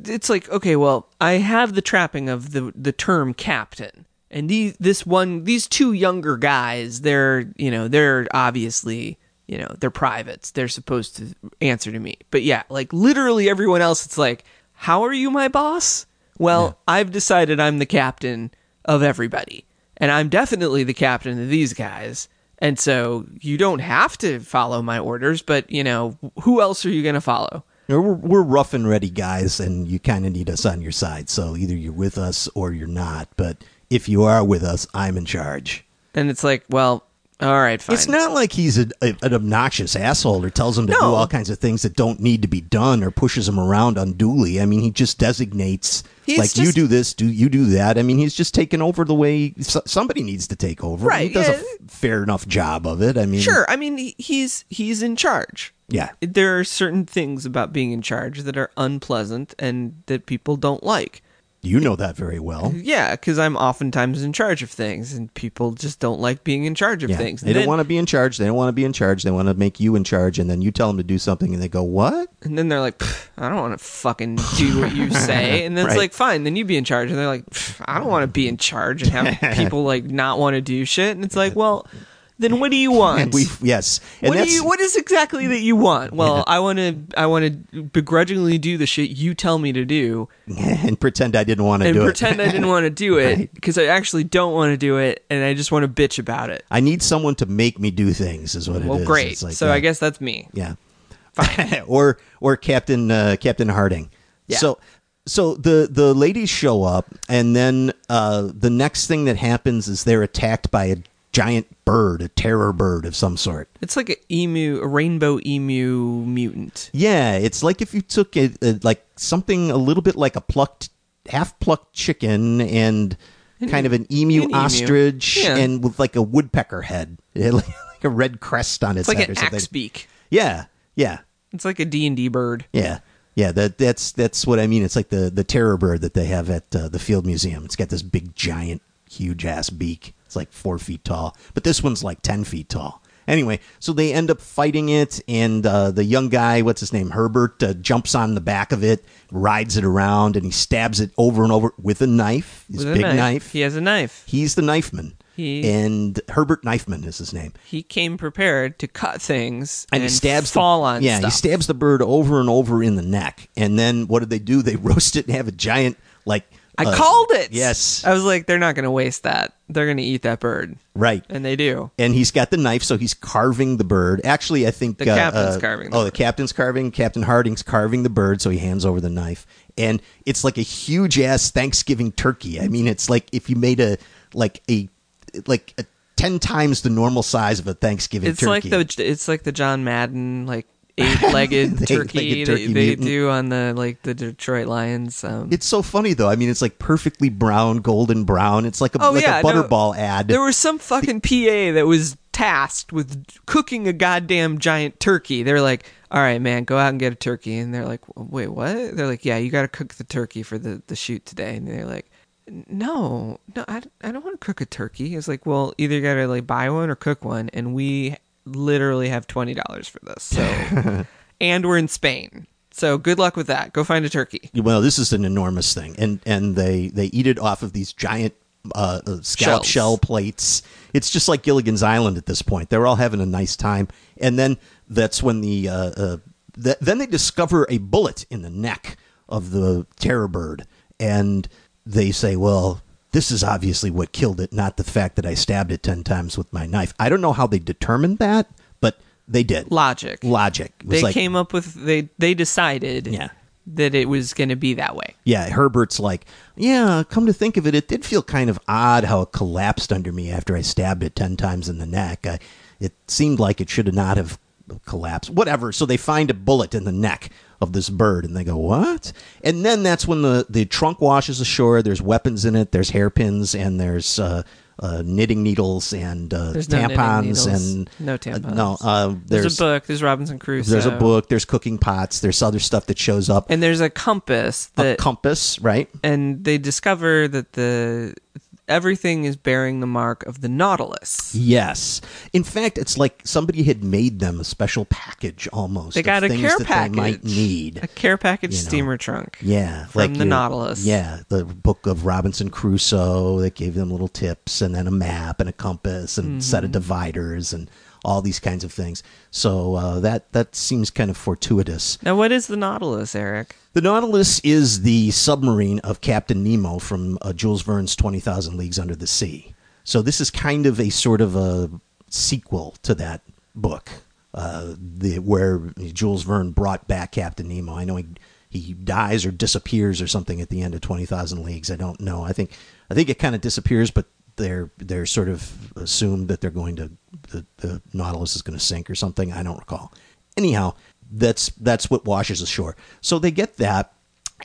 it's like okay well i have the trapping of the the term captain and these this one these two younger guys they're you know they're obviously you know they're privates they're supposed to answer to me but yeah like literally everyone else it's like how are you my boss well i've decided i'm the captain of everybody. And I'm definitely the captain of these guys. And so you don't have to follow my orders, but you know, who else are you going to follow? We're, we're rough and ready guys, and you kind of need us on your side. So either you're with us or you're not. But if you are with us, I'm in charge. And it's like, well, all right, fine. It's not like he's a, a, an obnoxious asshole or tells him to do all kinds of things that don't need to be done or pushes him around unduly. I mean, he just designates He's like you just- do this, do you do that. I mean, he's just taking over the way so, somebody needs to take over. Right, He does a yeah. f- fair enough job of it. I mean, Sure. I mean, he- he's he's in charge. Yeah. There are certain things about being in charge that are unpleasant and that people don't like. You know that very well. Yeah, because I'm oftentimes in charge of things, and people just don't like being in charge of Yeah. things. They don't want to be in charge. They don't want to be in charge. They want to make you in charge, and then you tell them to do something, and they go, "What?" And then they're like, "Pff, I don't want to fucking do what you say. And then it's Right. like, fine, then you be in charge. And they're like, "Pff, I don't want to be in charge and have people like not want to do shit. And it's like, well, then what do you want? We yes, and what, do that's you, what is exactly that you want? Well, I want to, I want to begrudgingly do the shit you tell me to do, and pretend I didn't want to do it. and do pretend it. I didn't want to do it because I actually don't want to do it, and I just want to bitch about it. I need someone to make me do things. Is what it is. Well, great. It's like, so yeah. I guess that's me. Yeah. or or Captain uh, Captain Harding. Yeah. So so the the ladies show up and then uh, the next thing that happens is they're attacked by a giant bird, a terror bird of some sort. It's like an emu, a rainbow emu mutant. Yeah, it's like if you took a, a like something a little bit like a plucked half plucked chicken and kind of an emu an emu. ostrich Yeah. and with like a woodpecker head. Like, like a red crest on its It's like head an or something. axe beak. Yeah. Yeah. It's like a D&D bird. Yeah, yeah. That that's that's what I mean. It's like the the terror bird that they have at uh, the Field Museum. It's got this big, giant, huge ass beak. It's like four feet tall, but this one's like ten feet tall. Anyway, so they end up fighting it, and uh, the young guy, what's his name, Herbert, uh, jumps on the back of it, rides it around, and he stabs it over and over with a knife. His With a big knife. knife. He has a knife. He's the knifeman, He- and Herbert Knifeman is his name. He came prepared to cut things and, and, he stabs fall the, on yeah stuff. he stabs the bird over and over in the neck and then what did they do they roast it and have a giant like I uh, called it. yes. I was like, they're not going to waste that. They're going to eat that bird, right. And they do. and he's got the knife so he's carving the bird. Actually i think The uh, captain's uh, carving the oh the captain's carving captain harding's carving the bird so he hands over the knife. And it's like a huge ass thanksgiving turkey. I mean it's like if you made a like a like a 10 times the normal size of a thanksgiving It's turkey. like the it's like the John Madden like eight-legged turkey, eight-legged they, they mutant. do on the like the Detroit Lions. Um, It's so funny though. I mean, it's like perfectly brown, golden brown. It's like a Oh, like yeah, a no, butterball ad. There was some fucking PA that was tasked with cooking a goddamn giant turkey. They're like, "All right, man, go out and get a turkey." And they're like, "Wait, what?" They're like, "Yeah, you got to cook the turkey for the the shoot today." And they're like, "No, no, I, I don't want to cook a turkey." It's like, "Well, either you got to like buy one or cook one." And we literally have twenty dollars for this. So, and we're in Spain. So good luck with that. Go find a turkey. well, this is an enormous thing, and and they they eat it off of these giant uh, uh, scallop Shells. shell plates. It's just like Gilligan's Island at this point. They're all having a nice time, and then that's when the uh, uh, th- then they discover a bullet in the neck of the terror bird, and they say, well. This is obviously what killed it, not the fact that I stabbed it 10 times with my knife. I don't know how they determined that, but they did. Logic. Logic. They like- came up with they they decided Yeah. that it was going to be that way. Yeah, Herbert's like, yeah, come to think of it, it did feel kind of odd how it collapsed under me after I stabbed it 10 times in the neck. I, it seemed like it should not have collapsed. Whatever. So they find a bullet in the neck of this bird and they go, what? And then that's when the, the trunk washes ashore. There's weapons in it, there's hairpins, and there's uh, uh, knitting needles and uh, There's no tampons. needles. and No uh, tampons. no, uh, There's, there's, a book. There's Robinson Crusoe. There's a book, there's cooking pots, there's other stuff that shows up. and there's a compass a compass, right? and they discover that the everything is bearing the mark of the Nautilus. Yes. In fact, it's like somebody had made them a special package almost. They got a things care that package. they might need. A care package You know. steamer trunk. Yeah, From the you- Nautilus. Yeah, the book of Robinson Crusoe that gave them little tips, and then a map and a compass and a set of Mm-hmm. dividers and all these kinds of things. So uh, that that seems kind of fortuitous. Now, what is the Nautilus, Eric? The Nautilus is the submarine of Captain Nemo from uh, Jules Verne's Twenty Thousand Leagues Under the Sea. So this is kind of a sort of a sequel to that book, uh, the where Jules Verne brought back Captain Nemo. I know he he dies or disappears or something at the end of Twenty Thousand Leagues. I don't know. I think I think it kind of disappears, but they're they're sort of assumed that they're going to the, the Nautilus is going to sink or something. I don't recall. Anyhow, that's that's what washes ashore. So they get that,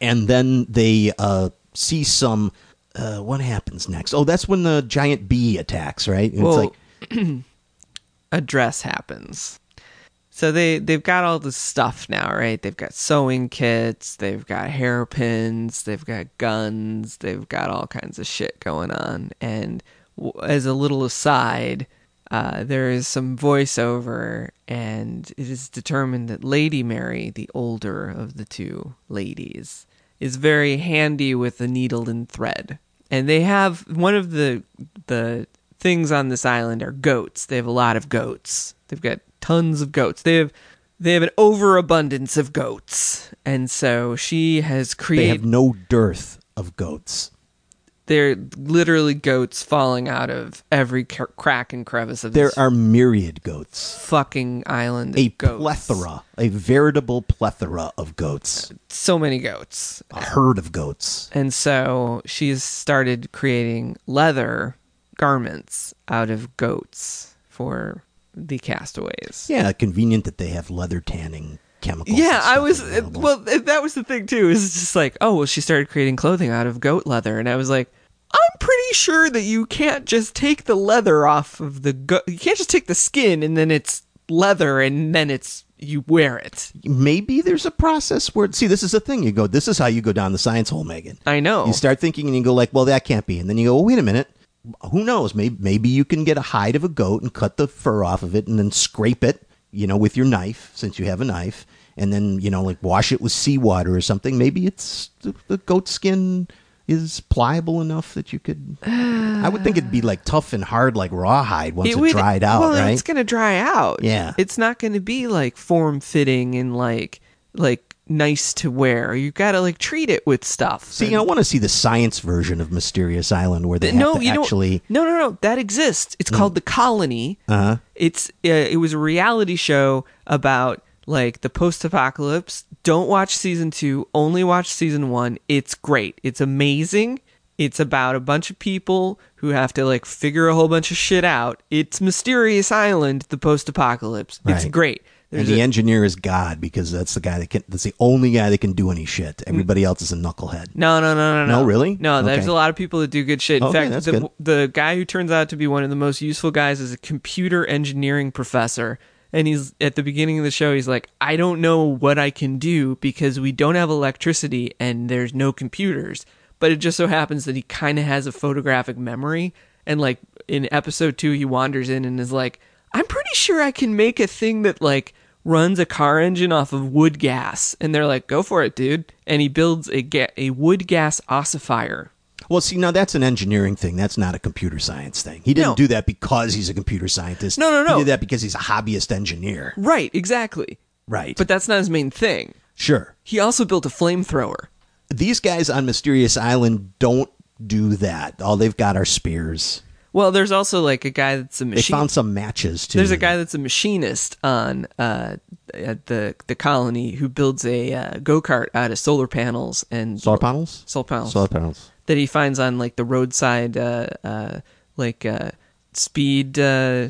and then they uh, see some. Uh, what happens next? Oh, that's when the giant bee attacks, right? And Well, it's like a dress happens. So they they've got all this stuff now, right? They've got sewing kits, they've got hairpins, they've got guns, they've got all kinds of shit going on. And as a little aside, uh, there is some voiceover, and it is determined that Lady Mary, the older of the two ladies, is very handy with a needle and thread. And they have one of the the things on this island are goats. They have a lot of goats. They've got tons of goats. They have they have an overabundance of goats, and so she has created. they have no dearth of goats. they're literally goats falling out of every cr- crack and crevice of There this are myriad goats. fucking island. Of A goats. plethora, a veritable plethora of goats. so many goats. A herd of goats. And so she's started creating leather garments out of goats for the castaways. Yeah, convenient that they have leather tanning chemicals. Yeah, I was available. well. That was the thing too. Is just like, oh, well, she started creating clothing out of goat leather, and I was like, I'm pretty sure that you can't just take the leather off of the goat. You can't just take the skin and then it's leather and then it's you wear it. maybe there's a process where see this is the thing you go this is how you go down the science hole megan I know. you start thinking and you go like well that can't be and then you go well, wait a minute who knows maybe maybe you can get a hide of a goat and cut the fur off of it and then scrape it you know with your knife since you have a knife and then you know like wash it with seawater or something maybe it's the, the goat skin is pliable enough that you could i would think it'd be like tough and hard like rawhide once it, would- dried out well, right it's gonna dry out. Yeah. it's not gonna be like form fitting and like like nice to wear. You gotta like treat it with stuff. See, And- I want to see the science version of Mysterious Island where they have no, to you actually. don't. No, no, no. That exists. It's called the Colony. Uh-huh. It's uh, it was a reality show about like the post-apocalypse. Don't watch season two. Only watch season one. It's great. It's amazing. It's about a bunch of people who have to like figure a whole bunch of shit out. It's Mysterious Island, the post-apocalypse. It's great. And the a- engineer is God because that's the guy that can. That's the only guy that can do any shit. Hmm. Everybody else is a knucklehead. No, no, no, no, no. No, really? No, there's Okay. a lot of people that do good shit. In Okay, fact, the, good. the guy who turns out to be one of the most useful guys is a computer engineering professor. And he's at the beginning of the show, he's like, I don't know what I can do because we don't have electricity and there's no computers. But it just so happens that he kind of has a photographic memory. And like in episode two, he wanders in and is like, I'm pretty sure I can make a thing that like runs a car engine off of wood gas. And they're like, go for it, dude. And he builds a, ga- a wood gas ossifier. Well, see, now that's an engineering thing. That's not a computer science thing. He didn't No. do that because he's a computer scientist. No, no, no. He did that because he's a hobbyist engineer. Right, exactly. Right. But that's not his main thing. sure, He also built a flamethrower. these guys on Mysterious Island don't do that. All they've got are spears. Well, there's also like a guy that's a They machine. found some matches too. There's a guy that's a machinist on uh, at the the colony who builds a uh, go kart out of solar panels and solar panels. solar panels Solar panels. that he finds on like the roadside, uh, uh, like uh, speed, uh,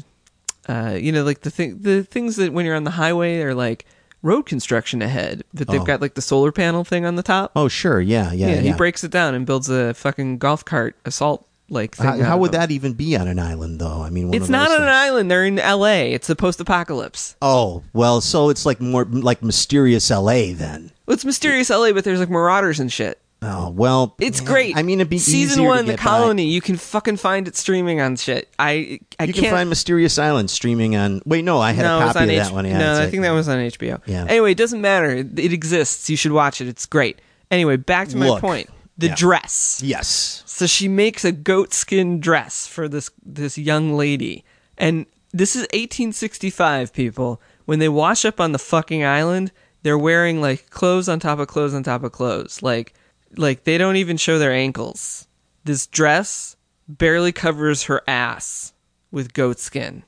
uh, you know, like the thing, the things that when you're on the highway are like road construction ahead, but they've Oh. got like the solar panel thing on the top. Oh, sure. Yeah, yeah, yeah, yeah. he breaks it down and builds a fucking golf cart assault like. How, how would them. that even be on an island, though? I mean, one It's not on an island. They're in L.A. It's the post-apocalypse. Oh well, so it's like more like mysterious L.A. then. Well, it's mysterious L.A., but there's like marauders and shit. Oh well, It's great. I mean, it'd be season one, The get by. Colony. You can fucking find it streaming on shit. I I You can't can find Mysterious Island streaming on. Wait, no, I had no, a copy of H- that one. Yeah, no, I think that was on HBO. Yeah. Anyway, it doesn't matter. It, it exists. You should watch it. It's great. Anyway, back to my Look. point. The Yeah. dress. Yes. So she makes a goatskin dress for this this young lady, and This is 1865, people. When they wash up on the fucking island, they're wearing like clothes on top of clothes on top of clothes. Like, like they don't even show their ankles. This dress barely covers her ass with goatskin.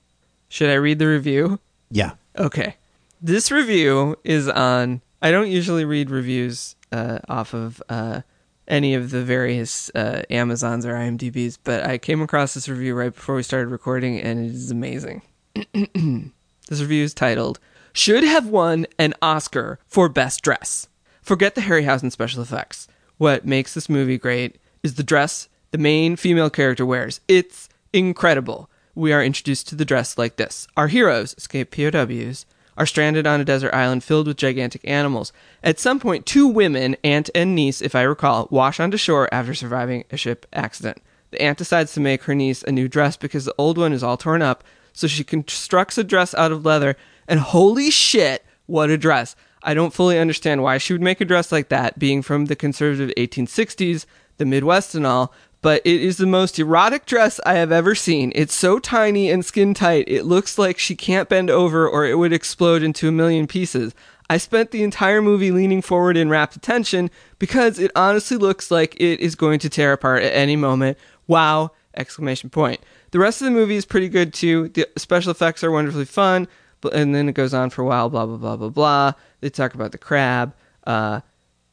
Should I read the review? Yeah. Okay. This review is on. I don't usually read reviews uh, off of uh, any of the various uh, Amazons or IMDb's, but I came across this review right before we started recording, and it is amazing. this review is titled "Should Have Won an Oscar for Best Dress." Forget the Harryhausen special effects. What makes this movie great is the dress the main female character wears. It's incredible. We are introduced to the dress like this. Our heroes, escape POWs, are stranded on a desert island filled with gigantic animals. At some point, two women, aunt and niece, if I recall, wash onto shore after surviving a ship accident. The aunt decides to make her niece a new dress because the old one is all torn up, so she constructs a dress out of leather, and holy shit, what a dress! I don't fully understand why she would make a dress like that, being from the conservative 1860s, the Midwest and all, but it is the most erotic dress I have ever seen. It's so tiny and skin tight, it looks like she can't bend over or it would explode into a million pieces. I spent the entire movie leaning forward in rapt attention because it honestly looks like it is going to tear apart at any moment. Wow! Exclamation point. The rest of the movie is pretty good too. The special effects are wonderfully fun, and then it goes on for a while. Blah blah blah blah blah. They talk about the crab. Uh,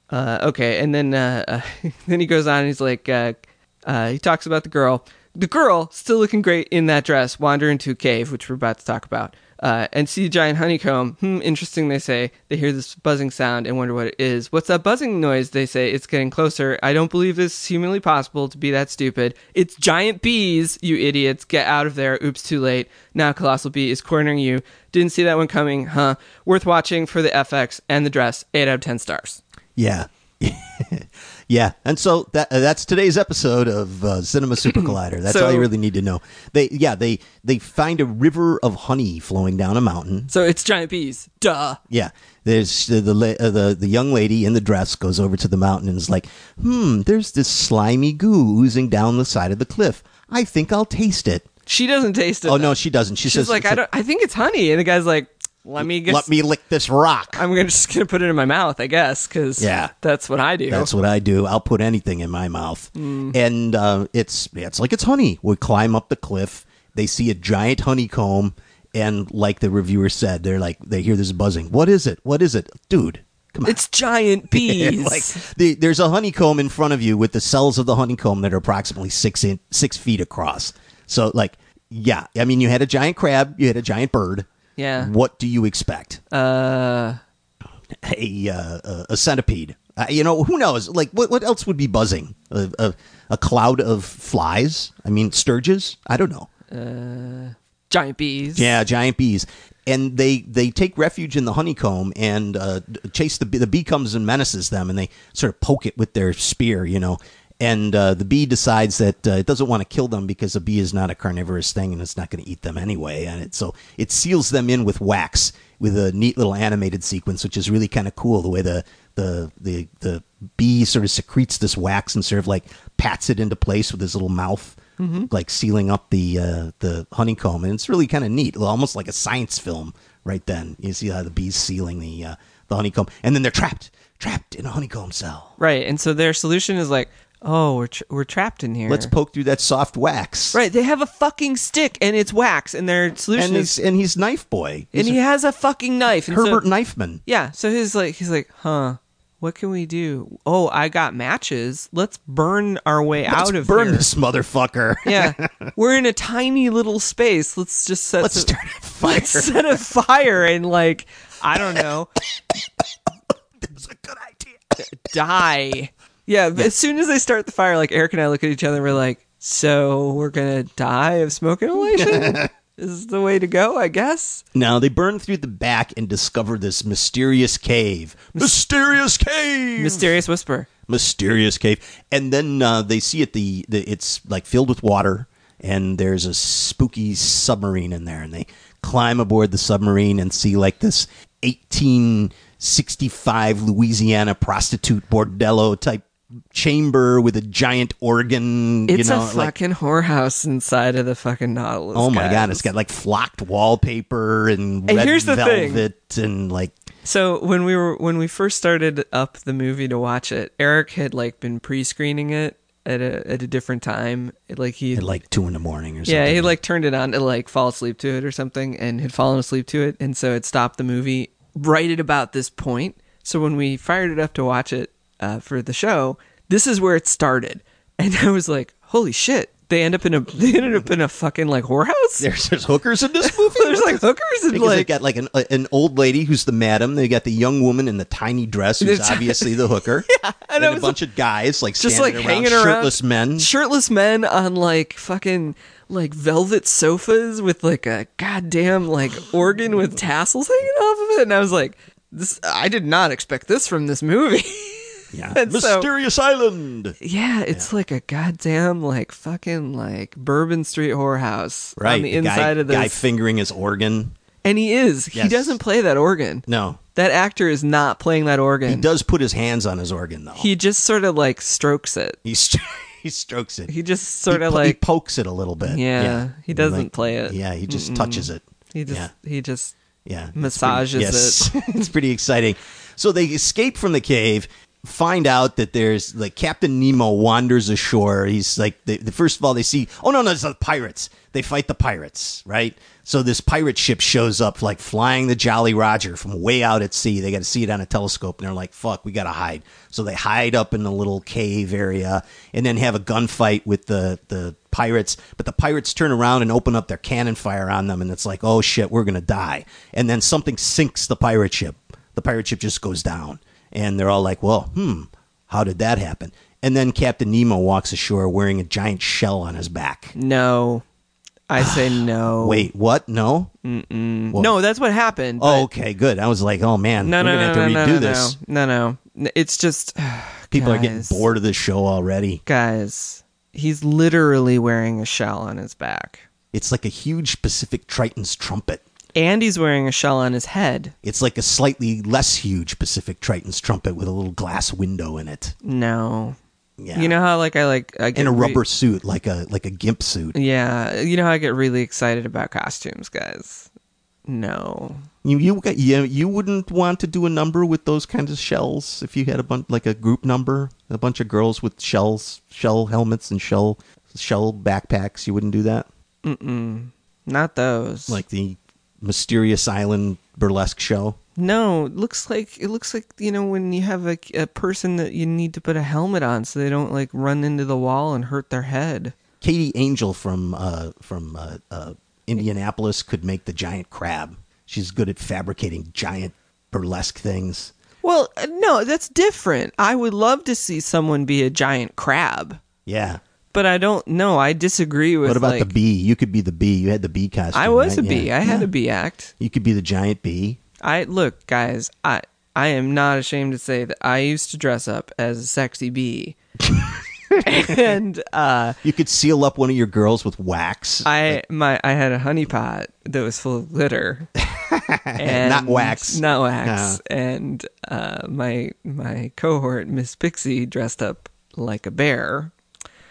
uh, okay, and then uh, uh, then he goes on. and He's like, uh, he talks about the girl. The girl still looking great in that dress, wander into a cave, which we're about to talk about, uh, and see a giant honeycomb. Hmm, interesting. They say they hear this buzzing sound and wonder what it is. What's that buzzing noise? They say it's getting closer. I don't believe this is humanly possible to be that stupid. It's giant bees, you idiots! Get out of there! Oops, too late. Now colossal bee is cornering you. Didn't see that one coming, huh? Worth watching for the FX and the dress. Eight out of ten stars. Yeah. yeah. And so that uh, that's today's episode of uh, Cinema Super Collider. That's So- all you really need to know. They yeah, they they find a river of honey flowing down a mountain. So it's giant bees. Duh. Yeah. There's the the uh, the, the young lady in the dress goes over to the mountain and is like, "Hmm, there's this slimy goo oozing down the side of the cliff. I think I'll taste it." She doesn't taste it. Oh no, she doesn't. She She's says like, I don't. I think it's honey, and the guy's like, "Let me get. Let me lick this rock. I'm gonna just gonna put it in my mouth, I guess, because Yeah. that's what I do. That's what I do. I'll put anything in my mouth, and uh, it's it's like it's honey. We climb up the cliff. They see a giant honeycomb, and like the reviewer said, they're like they hear this buzzing. What is it? What is it, dude? Come on. it's giant bees. like the, there's a honeycomb in front of you with the cells of the honeycomb that are approximately six in, six feet across. So like, yeah, I mean, you had a giant crab, you had a giant bird. Yeah. What do you expect? uh, a uh, a- centipede. Uh, you know, who knows? Like, what what else would be buzzing? A, a, a cloud of flies? I mean, stirges? I don't know. giant bees. Yeah, giant bees. And they, they take refuge in the honeycomb and uh, chase the bee. The bee comes and menaces them, and they sort of poke it with their spear, you know. And uh, the bee decides that uh, it doesn't want to kill them because a bee is not a carnivorous thing and it's not going to eat them anyway. And it, so it seals them in with wax with a neat little animated sequence, which is really kind of cool. The way the, the the the bee sort of secretes this wax and sort of like pats it into place with his little mouth like sealing up the uh, the honeycomb, and it's really kind of neat, almost like a science film. Right then, you see how the bees sealing the uh, the honeycomb, and then they're trapped, trapped in a honeycomb cell. Right, and so their solution is like, oh, we're tra- we're trapped in here. Let's poke through that soft wax. Right, they have a fucking stick and it's wax, and their solution and is, he's and he's knife boy. and He's he has a fucking knife. And so- Herbert Knifeman. Yeah, so he's like, he's like, huh. What can we do? Oh, I got matches. Let's burn our way Let's out of burn here. this motherfucker. Yeah, we're in a tiny little space. Let's just set. Let's some- start a fire. Let's set a fire and like I don't know, It's a good idea. die. Yeah, but as soon as they start the fire, like Eric and I look at each other, we're like, "So we're gonna die of smoke inhalation? is the way to go, I guess." Now they burn through the back and discover this mysterious cave. Mysterious cave. Mysterious whisper. mysterious cave and then uh, they see it the, the it's like filled with water and there's a spooky submarine in there and they climb aboard the submarine and see like this 1865 louisiana prostitute bordello type chamber with a giant organ. It's you know, a like- fucking whorehouse inside of the fucking Nautilus. oh my guys. god, it's got like flocked wallpaper and And here's the thing. velvet and like So when we were when we first started up the movie to watch it, Eric had like been pre-screening it at a at a different time. Like he at like two in the morning or something. yeah, he like turned it on to like fall asleep to it or something, and had fallen asleep to it, and so it stopped the movie right at about this point. So when we fired it up to watch it uh, for the show, this is where it started, and I was like, "Holy shit!" They end up in a they ended up in a fucking like whorehouse. There's, there's hookers in this movie. There's like hookers and Because they like got like an an old lady who's the madam. They got the young woman in the tiny dress who's obviously the hooker. and and, a bunch of guys like just like around, hanging around shirtless men. shirtless men on like fucking like velvet sofas with like a goddamn like organ with tassels hanging off of it and i was like this i did not expect this from this movie Yeah, And so- mysterious island. yeah it's like a goddamn like fucking like bourbon street whorehouse Right, on the guy, inside of this guy fingering his organ. and he is he doesn't play that organ No, that actor is not playing that organ he does put his hands on his organ though. he just sort of like strokes it he st- he strokes it. he just sort He of po- he like pokes it a little bit. Yeah, he doesn't Like, play it. Yeah, he just touches it. he just yeah. he just Yeah. massages pretty- yes. it's pretty exciting. So they escape from the cave, find out that there's like Captain Nemo wanders ashore. He's like the, the first of all they see oh no no it's the pirates. They fight the pirates, right? So this pirate ship shows up like flying the Jolly Roger from way out at sea. They got to see it on a telescope and they're like, "Fuck, we got to hide." So they hide up in the little cave area and then have a gunfight with the the pirates, but the pirates turn around and open up their cannon fire on them and it's like, "Oh shit, we're to die." And then something sinks the pirate ship. The pirate ship just goes down. And they're all like, "Well, hmm, how did that happen?" And then Captain Nemo walks ashore wearing a giant shell on his back. No. I say no. Wait, what? No? No, that's what happened. Oh, okay, good. I was like, oh man, no, we're no, gonna no, have to no, redo no, this. no, no, no. It's just People are getting guys, bored of this show already. Guys, he's literally wearing a shell on his back, It's like a huge Pacific Triton's trumpet. And he's wearing a shell on his head. It's like a slightly less huge Pacific Triton's trumpet with a little glass window in it. No, Yeah, you know how like I like I get in a re- rubber suit, like a like a gimp suit. yeah, you know how I get really excited about costumes, guys. No, You you got- you you wouldn't want to do a number with those kinds of shells if you had a bunch like a group number, a bunch of girls with shells, shell helmets and shell shell backpacks. You wouldn't do that, not those. like the mysterious island burlesque show. No, it looks like it looks like you know when you have a, a person that you need to put a helmet on so they don't like run into the wall and hurt their head. Katie Angel from uh, from uh, uh, Indianapolis could make the giant crab. She's good at fabricating giant burlesque things. Well, uh, no, that's different. I would love to see someone be a giant crab, Yeah. But I don't know. I disagree with. What about like, the bee? You could be the bee. You had the bee costume. I was right? a bee. Yeah. I had Yeah. a bee act. You could be the giant bee. I look, guys. I I am not ashamed to say that I used to dress up as a sexy bee, and uh, You could seal up one of your girls with wax. I my I had a honey pot that was full of glitter. and Not wax. Not wax. And uh, my my cohort, Miss Pixie, dressed up like a bear.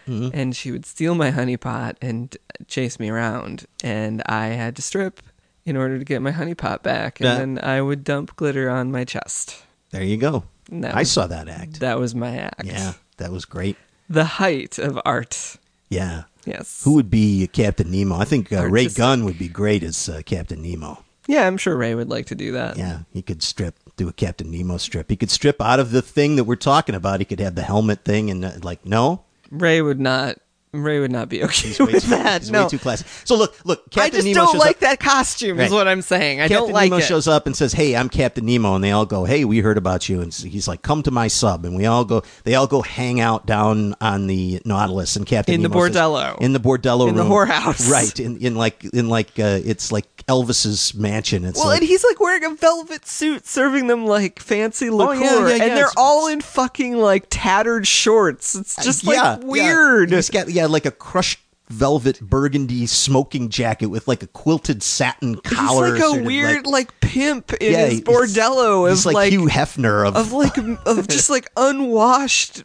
Mm-hmm. And she would steal my honey pot and chase me around, and I had to strip in order to get my honey pot back, and Yeah. then I would dump glitter on my chest. There you go. That I was- saw that act. That was my act. Yeah, that was great. The height of art. Yeah. Yes. Who would be Captain Nemo? I think uh, Ray. Gunn would be great as uh, Captain Nemo. Yeah, I'm sure Ray would like to do that. Yeah, he could strip, do a Captain Nemo strip. He could strip out of the thing that we're talking about. He could have the helmet thing and uh, like no, Ray would not. Ray would not be okay he's with too, that. he's no. way too classy. So look, look, Captain Nemo I just Nemo don't shows like up. that costume. Is what I'm saying. I Captain don't like Nemo it. shows up and says, "Hey, I'm Captain Nemo," and they all go, "Hey, we heard about you." And he's like, "Come to my sub," and we all go. They all go hang out down on the Nautilus, and Captain In the Nemo says- bordello. in the bordello In the whorehouse. right? In in like in like uh, it's like Elvis's mansion. It's well, like, and he's like wearing a velvet suit, serving them like fancy liqueur, Oh, yeah, yeah, yeah, and they're all in fucking like tattered shorts. It's just like yeah, yeah. weird. He's got yeah, like a crushed velvet burgundy smoking jacket with like a quilted satin collar. He's like a weird like, pimp in Yeah, his bordello he's of like, like, Hugh Hefner of. of like of just like unwashed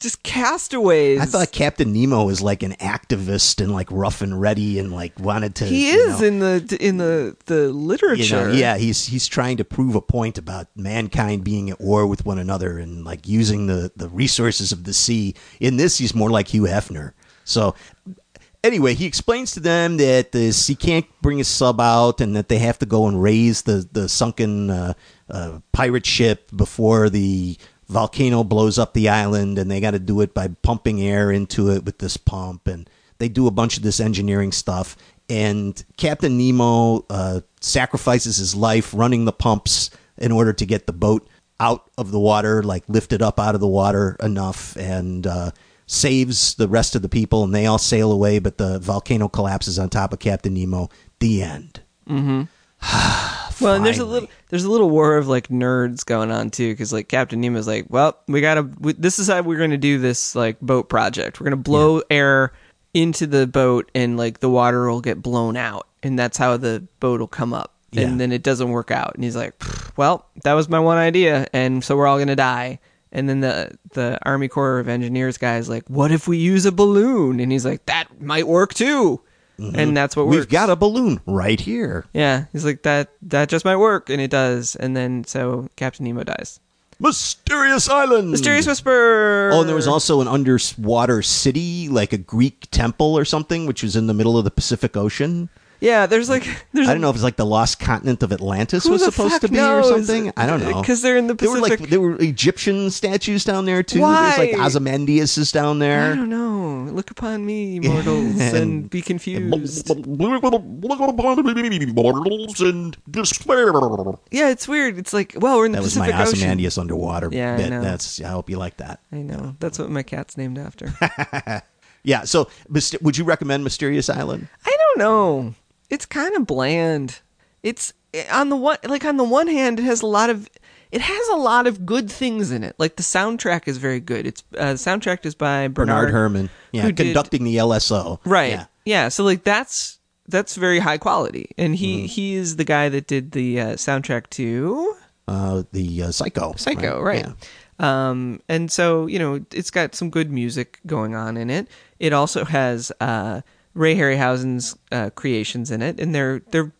just castaways. I thought Captain Nemo was like an activist and like rough and ready and like wanted to. he is know, in the in the the you literature. know, yeah, he's he's trying to prove a point about mankind being at war with one another and like using the the resources of the sea. In this, he's more like Hugh Hefner. So anyway, he explains to them that this he can't bring his sub out and that they have to go and raise the the sunken uh, uh, pirate ship before the volcano blows up the island, and they got to do it by pumping air into it with this pump and. They do a bunch of this engineering stuff, and Captain Nemo uh, sacrifices his life running the pumps in order to get the boat out of the water, like lifted up out of the water enough, and uh, saves the rest of the people. And they all sail away, but the volcano collapses on top of Captain Nemo. The end. Mm-hmm. Well, and there's a little there's a little war of like nerds going on too, because like Captain Nemo's like, well, we gotta. We, this is how we're going to do this like boat project. We're going to blow air into the boat, and like the water will get blown out, and that's how the boat will come up. Yeah. And then it doesn't work out, and he's like, well, that was my one idea, and so we're all going to die. And then the the Army Corps of Engineers guy is like, what if we use a balloon? And he's like, that might work too. And that's what Mm-hmm. We've works. got a balloon right here. Yeah, he's like that. That just might work, and it does. And then so Captain Nemo dies. Mysterious Island. Mysterious Whisper. Oh, and there was also an underwater city, like a Greek temple or something, which was in the middle of the Pacific Ocean. Yeah. There's like there's I don't know if it's like the lost continent of Atlantis was supposed to be knows? or something. I don't know 'Cause they're in the There were like Pacific. there were Egyptian statues down there too. Why? There's like Ozymandias is down there. I don't know. Look upon me, mortals, and be confused. and despair. Yeah, it's weird. It's like, well, we're in the That was Pacific my Ocean. Underwater Yeah, I bit. know. That's I hope you like that. I know. That's what my cat's named after. Yeah. So, would you recommend Mysterious Island? I don't know. It's kind of bland. It's on the one like on the one hand, it has a lot of it has a lot of good things in it. Like the soundtrack is very good. It's uh, the soundtrack is by Bernard, Bernard Herrmann. Yeah, who did- conducting the LSO. Right. Yeah. Yeah. So like that's that's very high quality, and he Mm-hmm. he is the guy that did the uh, soundtrack to Uh, the uh, Psycho. Psycho, right? Yeah. Um, and so you know, it's got some good music going on in it. It also has uh, Ray Harryhausen's uh, creations in it, and they're they're.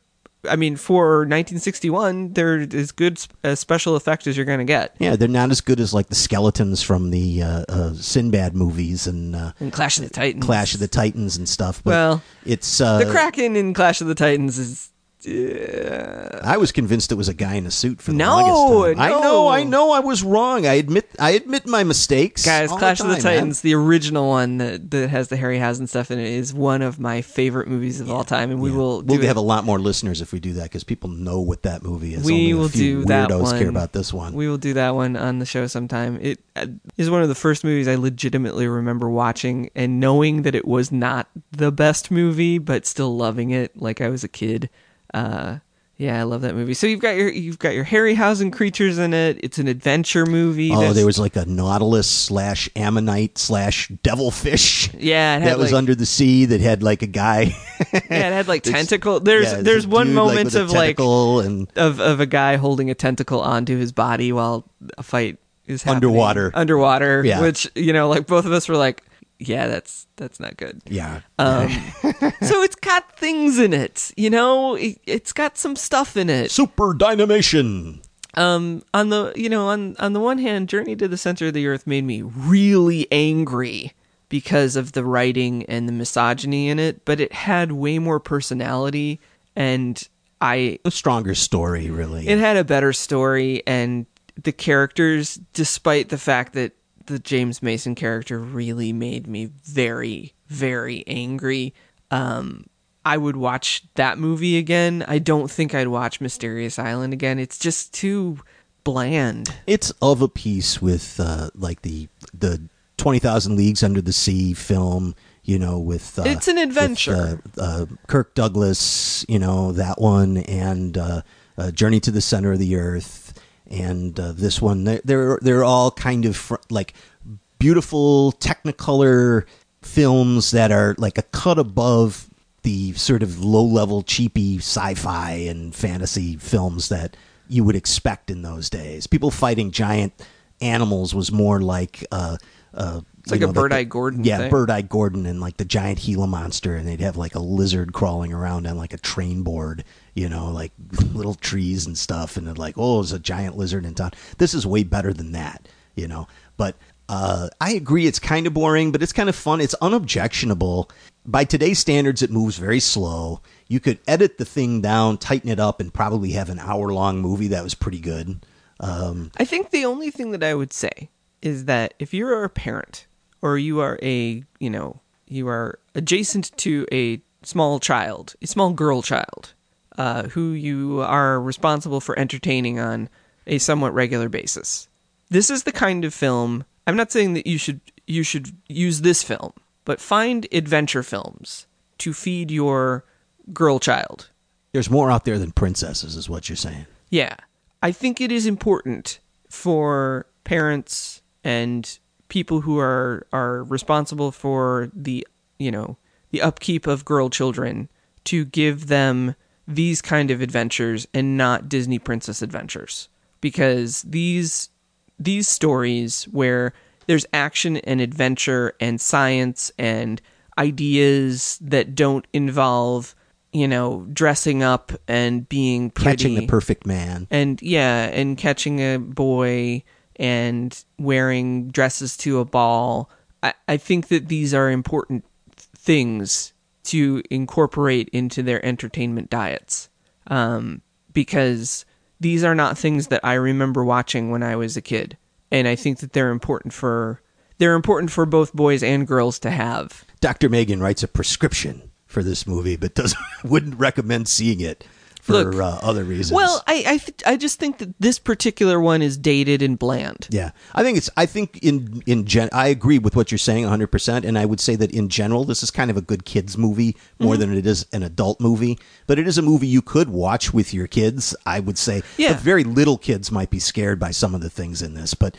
I mean, for 1961, they're as good uh, special effects as you're going to get. Yeah, they're not as good as like the skeletons from the uh, uh, Sinbad movies and uh, And Clash of the Titans. Clash of the Titans and stuff. But Well, it's uh, the Kraken in Clash of the Titans is. Uh, I was convinced it was a guy in a suit for the No, longest time. I know, I know, I was wrong. I admit, I admit my mistakes. Guys, Clash of the time, man. Titans, the original one that, that has the Harry Harryhausen stuff in it, is one of my favorite movies of all time, and we Yeah. will we'll it- have a lot more listeners if we do that because people know what that movie is. we Only will do that one. care about this one. We will do that one on the show sometime. It uh, one of the first movies I legitimately remember watching and knowing that it was not the best movie, but still loving it like I was a kid. Uh, yeah, I love that movie. So you've got your you've got your Harryhausen creatures in it. It's an adventure movie. Oh, that's- there was like a nautilus slash ammonite slash devilfish. yeah, it had that was under the sea that had like a guy. yeah, it had like tentacle. There's Yeah, there's one moment a of like and of of a guy holding a tentacle onto his body while a fight is happening. Underwater. Underwater. Yeah. Which you know, like both of us were like, yeah, that's that's not good. yeah. Um, so it's got things in it, you know. It, it's got some stuff in it. Super dynamation. Um, on the you know on on the one hand, Journey to the Center of the Earth made me really angry because of the writing and the misogyny in it, but it had way more personality and I A stronger story, really. it had a better story and the characters despite the fact that the James Mason character really made me very very angry um I would watch that movie again. I don't think I'd watch Mysterious Island again. It's just too bland. it's of a piece with uh, like the the Twenty Thousand Leagues Under the Sea film. You know, with uh, It's an with, adventure. uh, uh, Kirk Douglas. You know that one and uh, uh, Journey to the Center of the Earth, and uh, this one. They're they're, all kind of fr- like beautiful Technicolor films that are like a cut above the sort of low level cheapy sci-fi and fantasy films that you would expect in those days. People fighting giant animals was more like uh, uh, It's like you a know, Bert I. Gordon Yeah, thing. Bert I. Gordon and like the giant Gila monster, and they'd have like a lizard crawling around on like a train board, you know, like little trees and stuff, and they're like, oh, there's a giant lizard in town. This is way better than that, you know. But uh, I agree, it's kind of boring, but it's kind of fun. It's unobjectionable. By today's standards, it moves very slow. You could edit the thing down, tighten it up, and probably have an hour long movie that was pretty good. Um, I think the only thing that I would say is that if you're a parent or you are a, you know, you are adjacent to a small child, a small girl child, uh, who you are responsible for entertaining on a somewhat regular basis. This is the kind of film. I'm not saying that you should you should use this film, but find adventure films to feed your girl child there's more out there than princesses, is what you're saying. yeah. I think it is important for parents and people who are are responsible for the, you know, the upkeep of girl children to give them these kind of adventures and not Disney princess adventures because these these stories where there's action and adventure and science and ideas that don't involve you know dressing up and being pretty Catching the perfect man. and yeah, and catching a boy and wearing dresses to a ball. I, I think that these are important things to incorporate into their entertainment diets um, because these are not things that I remember watching when I was a kid, and I think that they're important for they're important for both boys and girls to have. Dr. Megan writes a prescription for this movie, but doesn't wouldn't recommend seeing it for Look, uh, other reasons. Well, I I, th- I just think that this particular one is dated and bland. yeah, I think it's. I think in in gen, I agree with what you're saying 100, percent and I would say that in general, this is kind of a good kids movie more Mm-hmm. than it is an adult movie. But it is a movie you could watch with your kids. I would say, Yeah. But very little kids might be scared by some of the things in this, but.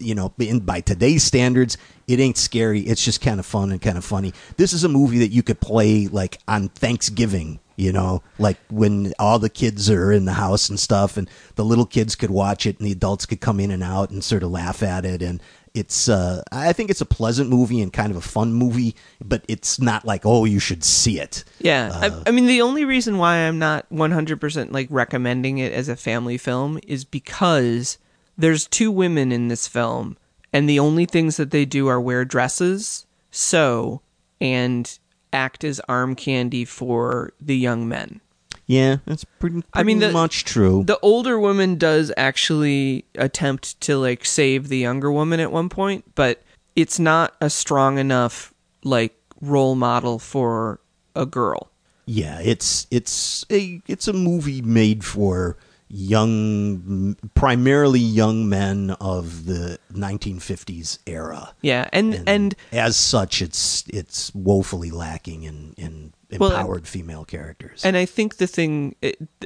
You know, in, by today's standards, it ain't scary. It's just kind of fun and kind of funny. This is a movie that you could play like on Thanksgiving you know, like when all the kids are in the house and stuff, and the little kids could watch it, and the adults could come in and out and sort of laugh at it. And it's, uh, I think it's a pleasant movie and kind of a fun movie, but it's not like, oh, you should see it. Yeah, Uh, I, I mean the only reason why I'm not 100% like recommending it as a family film is because there's two women in this film and the only things that they do are wear dresses, sew, and act as arm candy for the young men. Yeah, that's pretty, I mean, pretty the- much true. The older woman does actually attempt to like save the younger woman at one point, but it's not a strong enough like role model for a girl. yeah, it's it's a it's a movie made for young, primarily young men of the 1950s era. Yeah, and and, as such, it's it's woefully lacking in in Well, empowered female characters. and I think the thing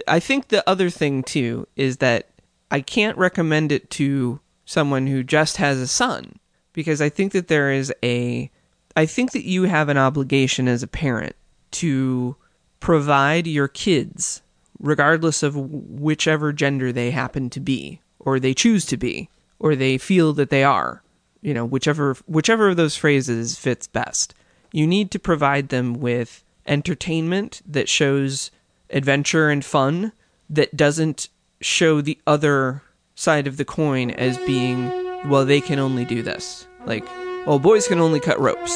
I think the other thing too is that I can't recommend it to someone who just has a son because I think that there is a I think that you have an obligation as a parent to provide your kids regardless of whichever gender they happen to be or they choose to be or they feel that they are you know whichever whichever of those phrases fits best. You need to provide them with entertainment that shows adventure and fun that doesn't show the other side of the coin as being well they can only do this. Like well boys can only cut ropes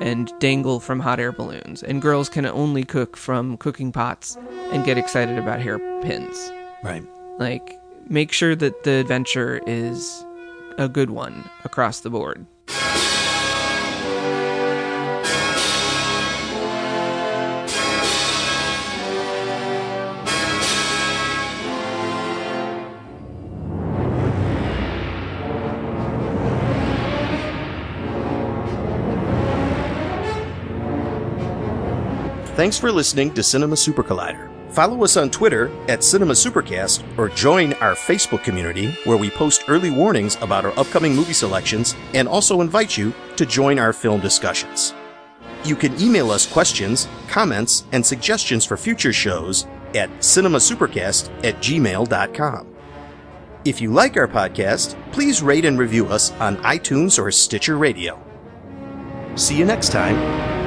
and dangle from hot air balloons and girls can only cook from cooking pots and get excited about hairpins right. like make sure that the adventure is a good one across the board Thanks for listening to Cinema Super Collider. Follow us on Twitter at Cinema Supercast or join our Facebook community where we post early warnings about our upcoming movie selections and also invite you to join our film discussions. You can email us questions, comments, and suggestions for future shows at cinemasupercast at gmail.com. If you like our podcast, please rate and review us on iTunes or Stitcher Radio. See you next time.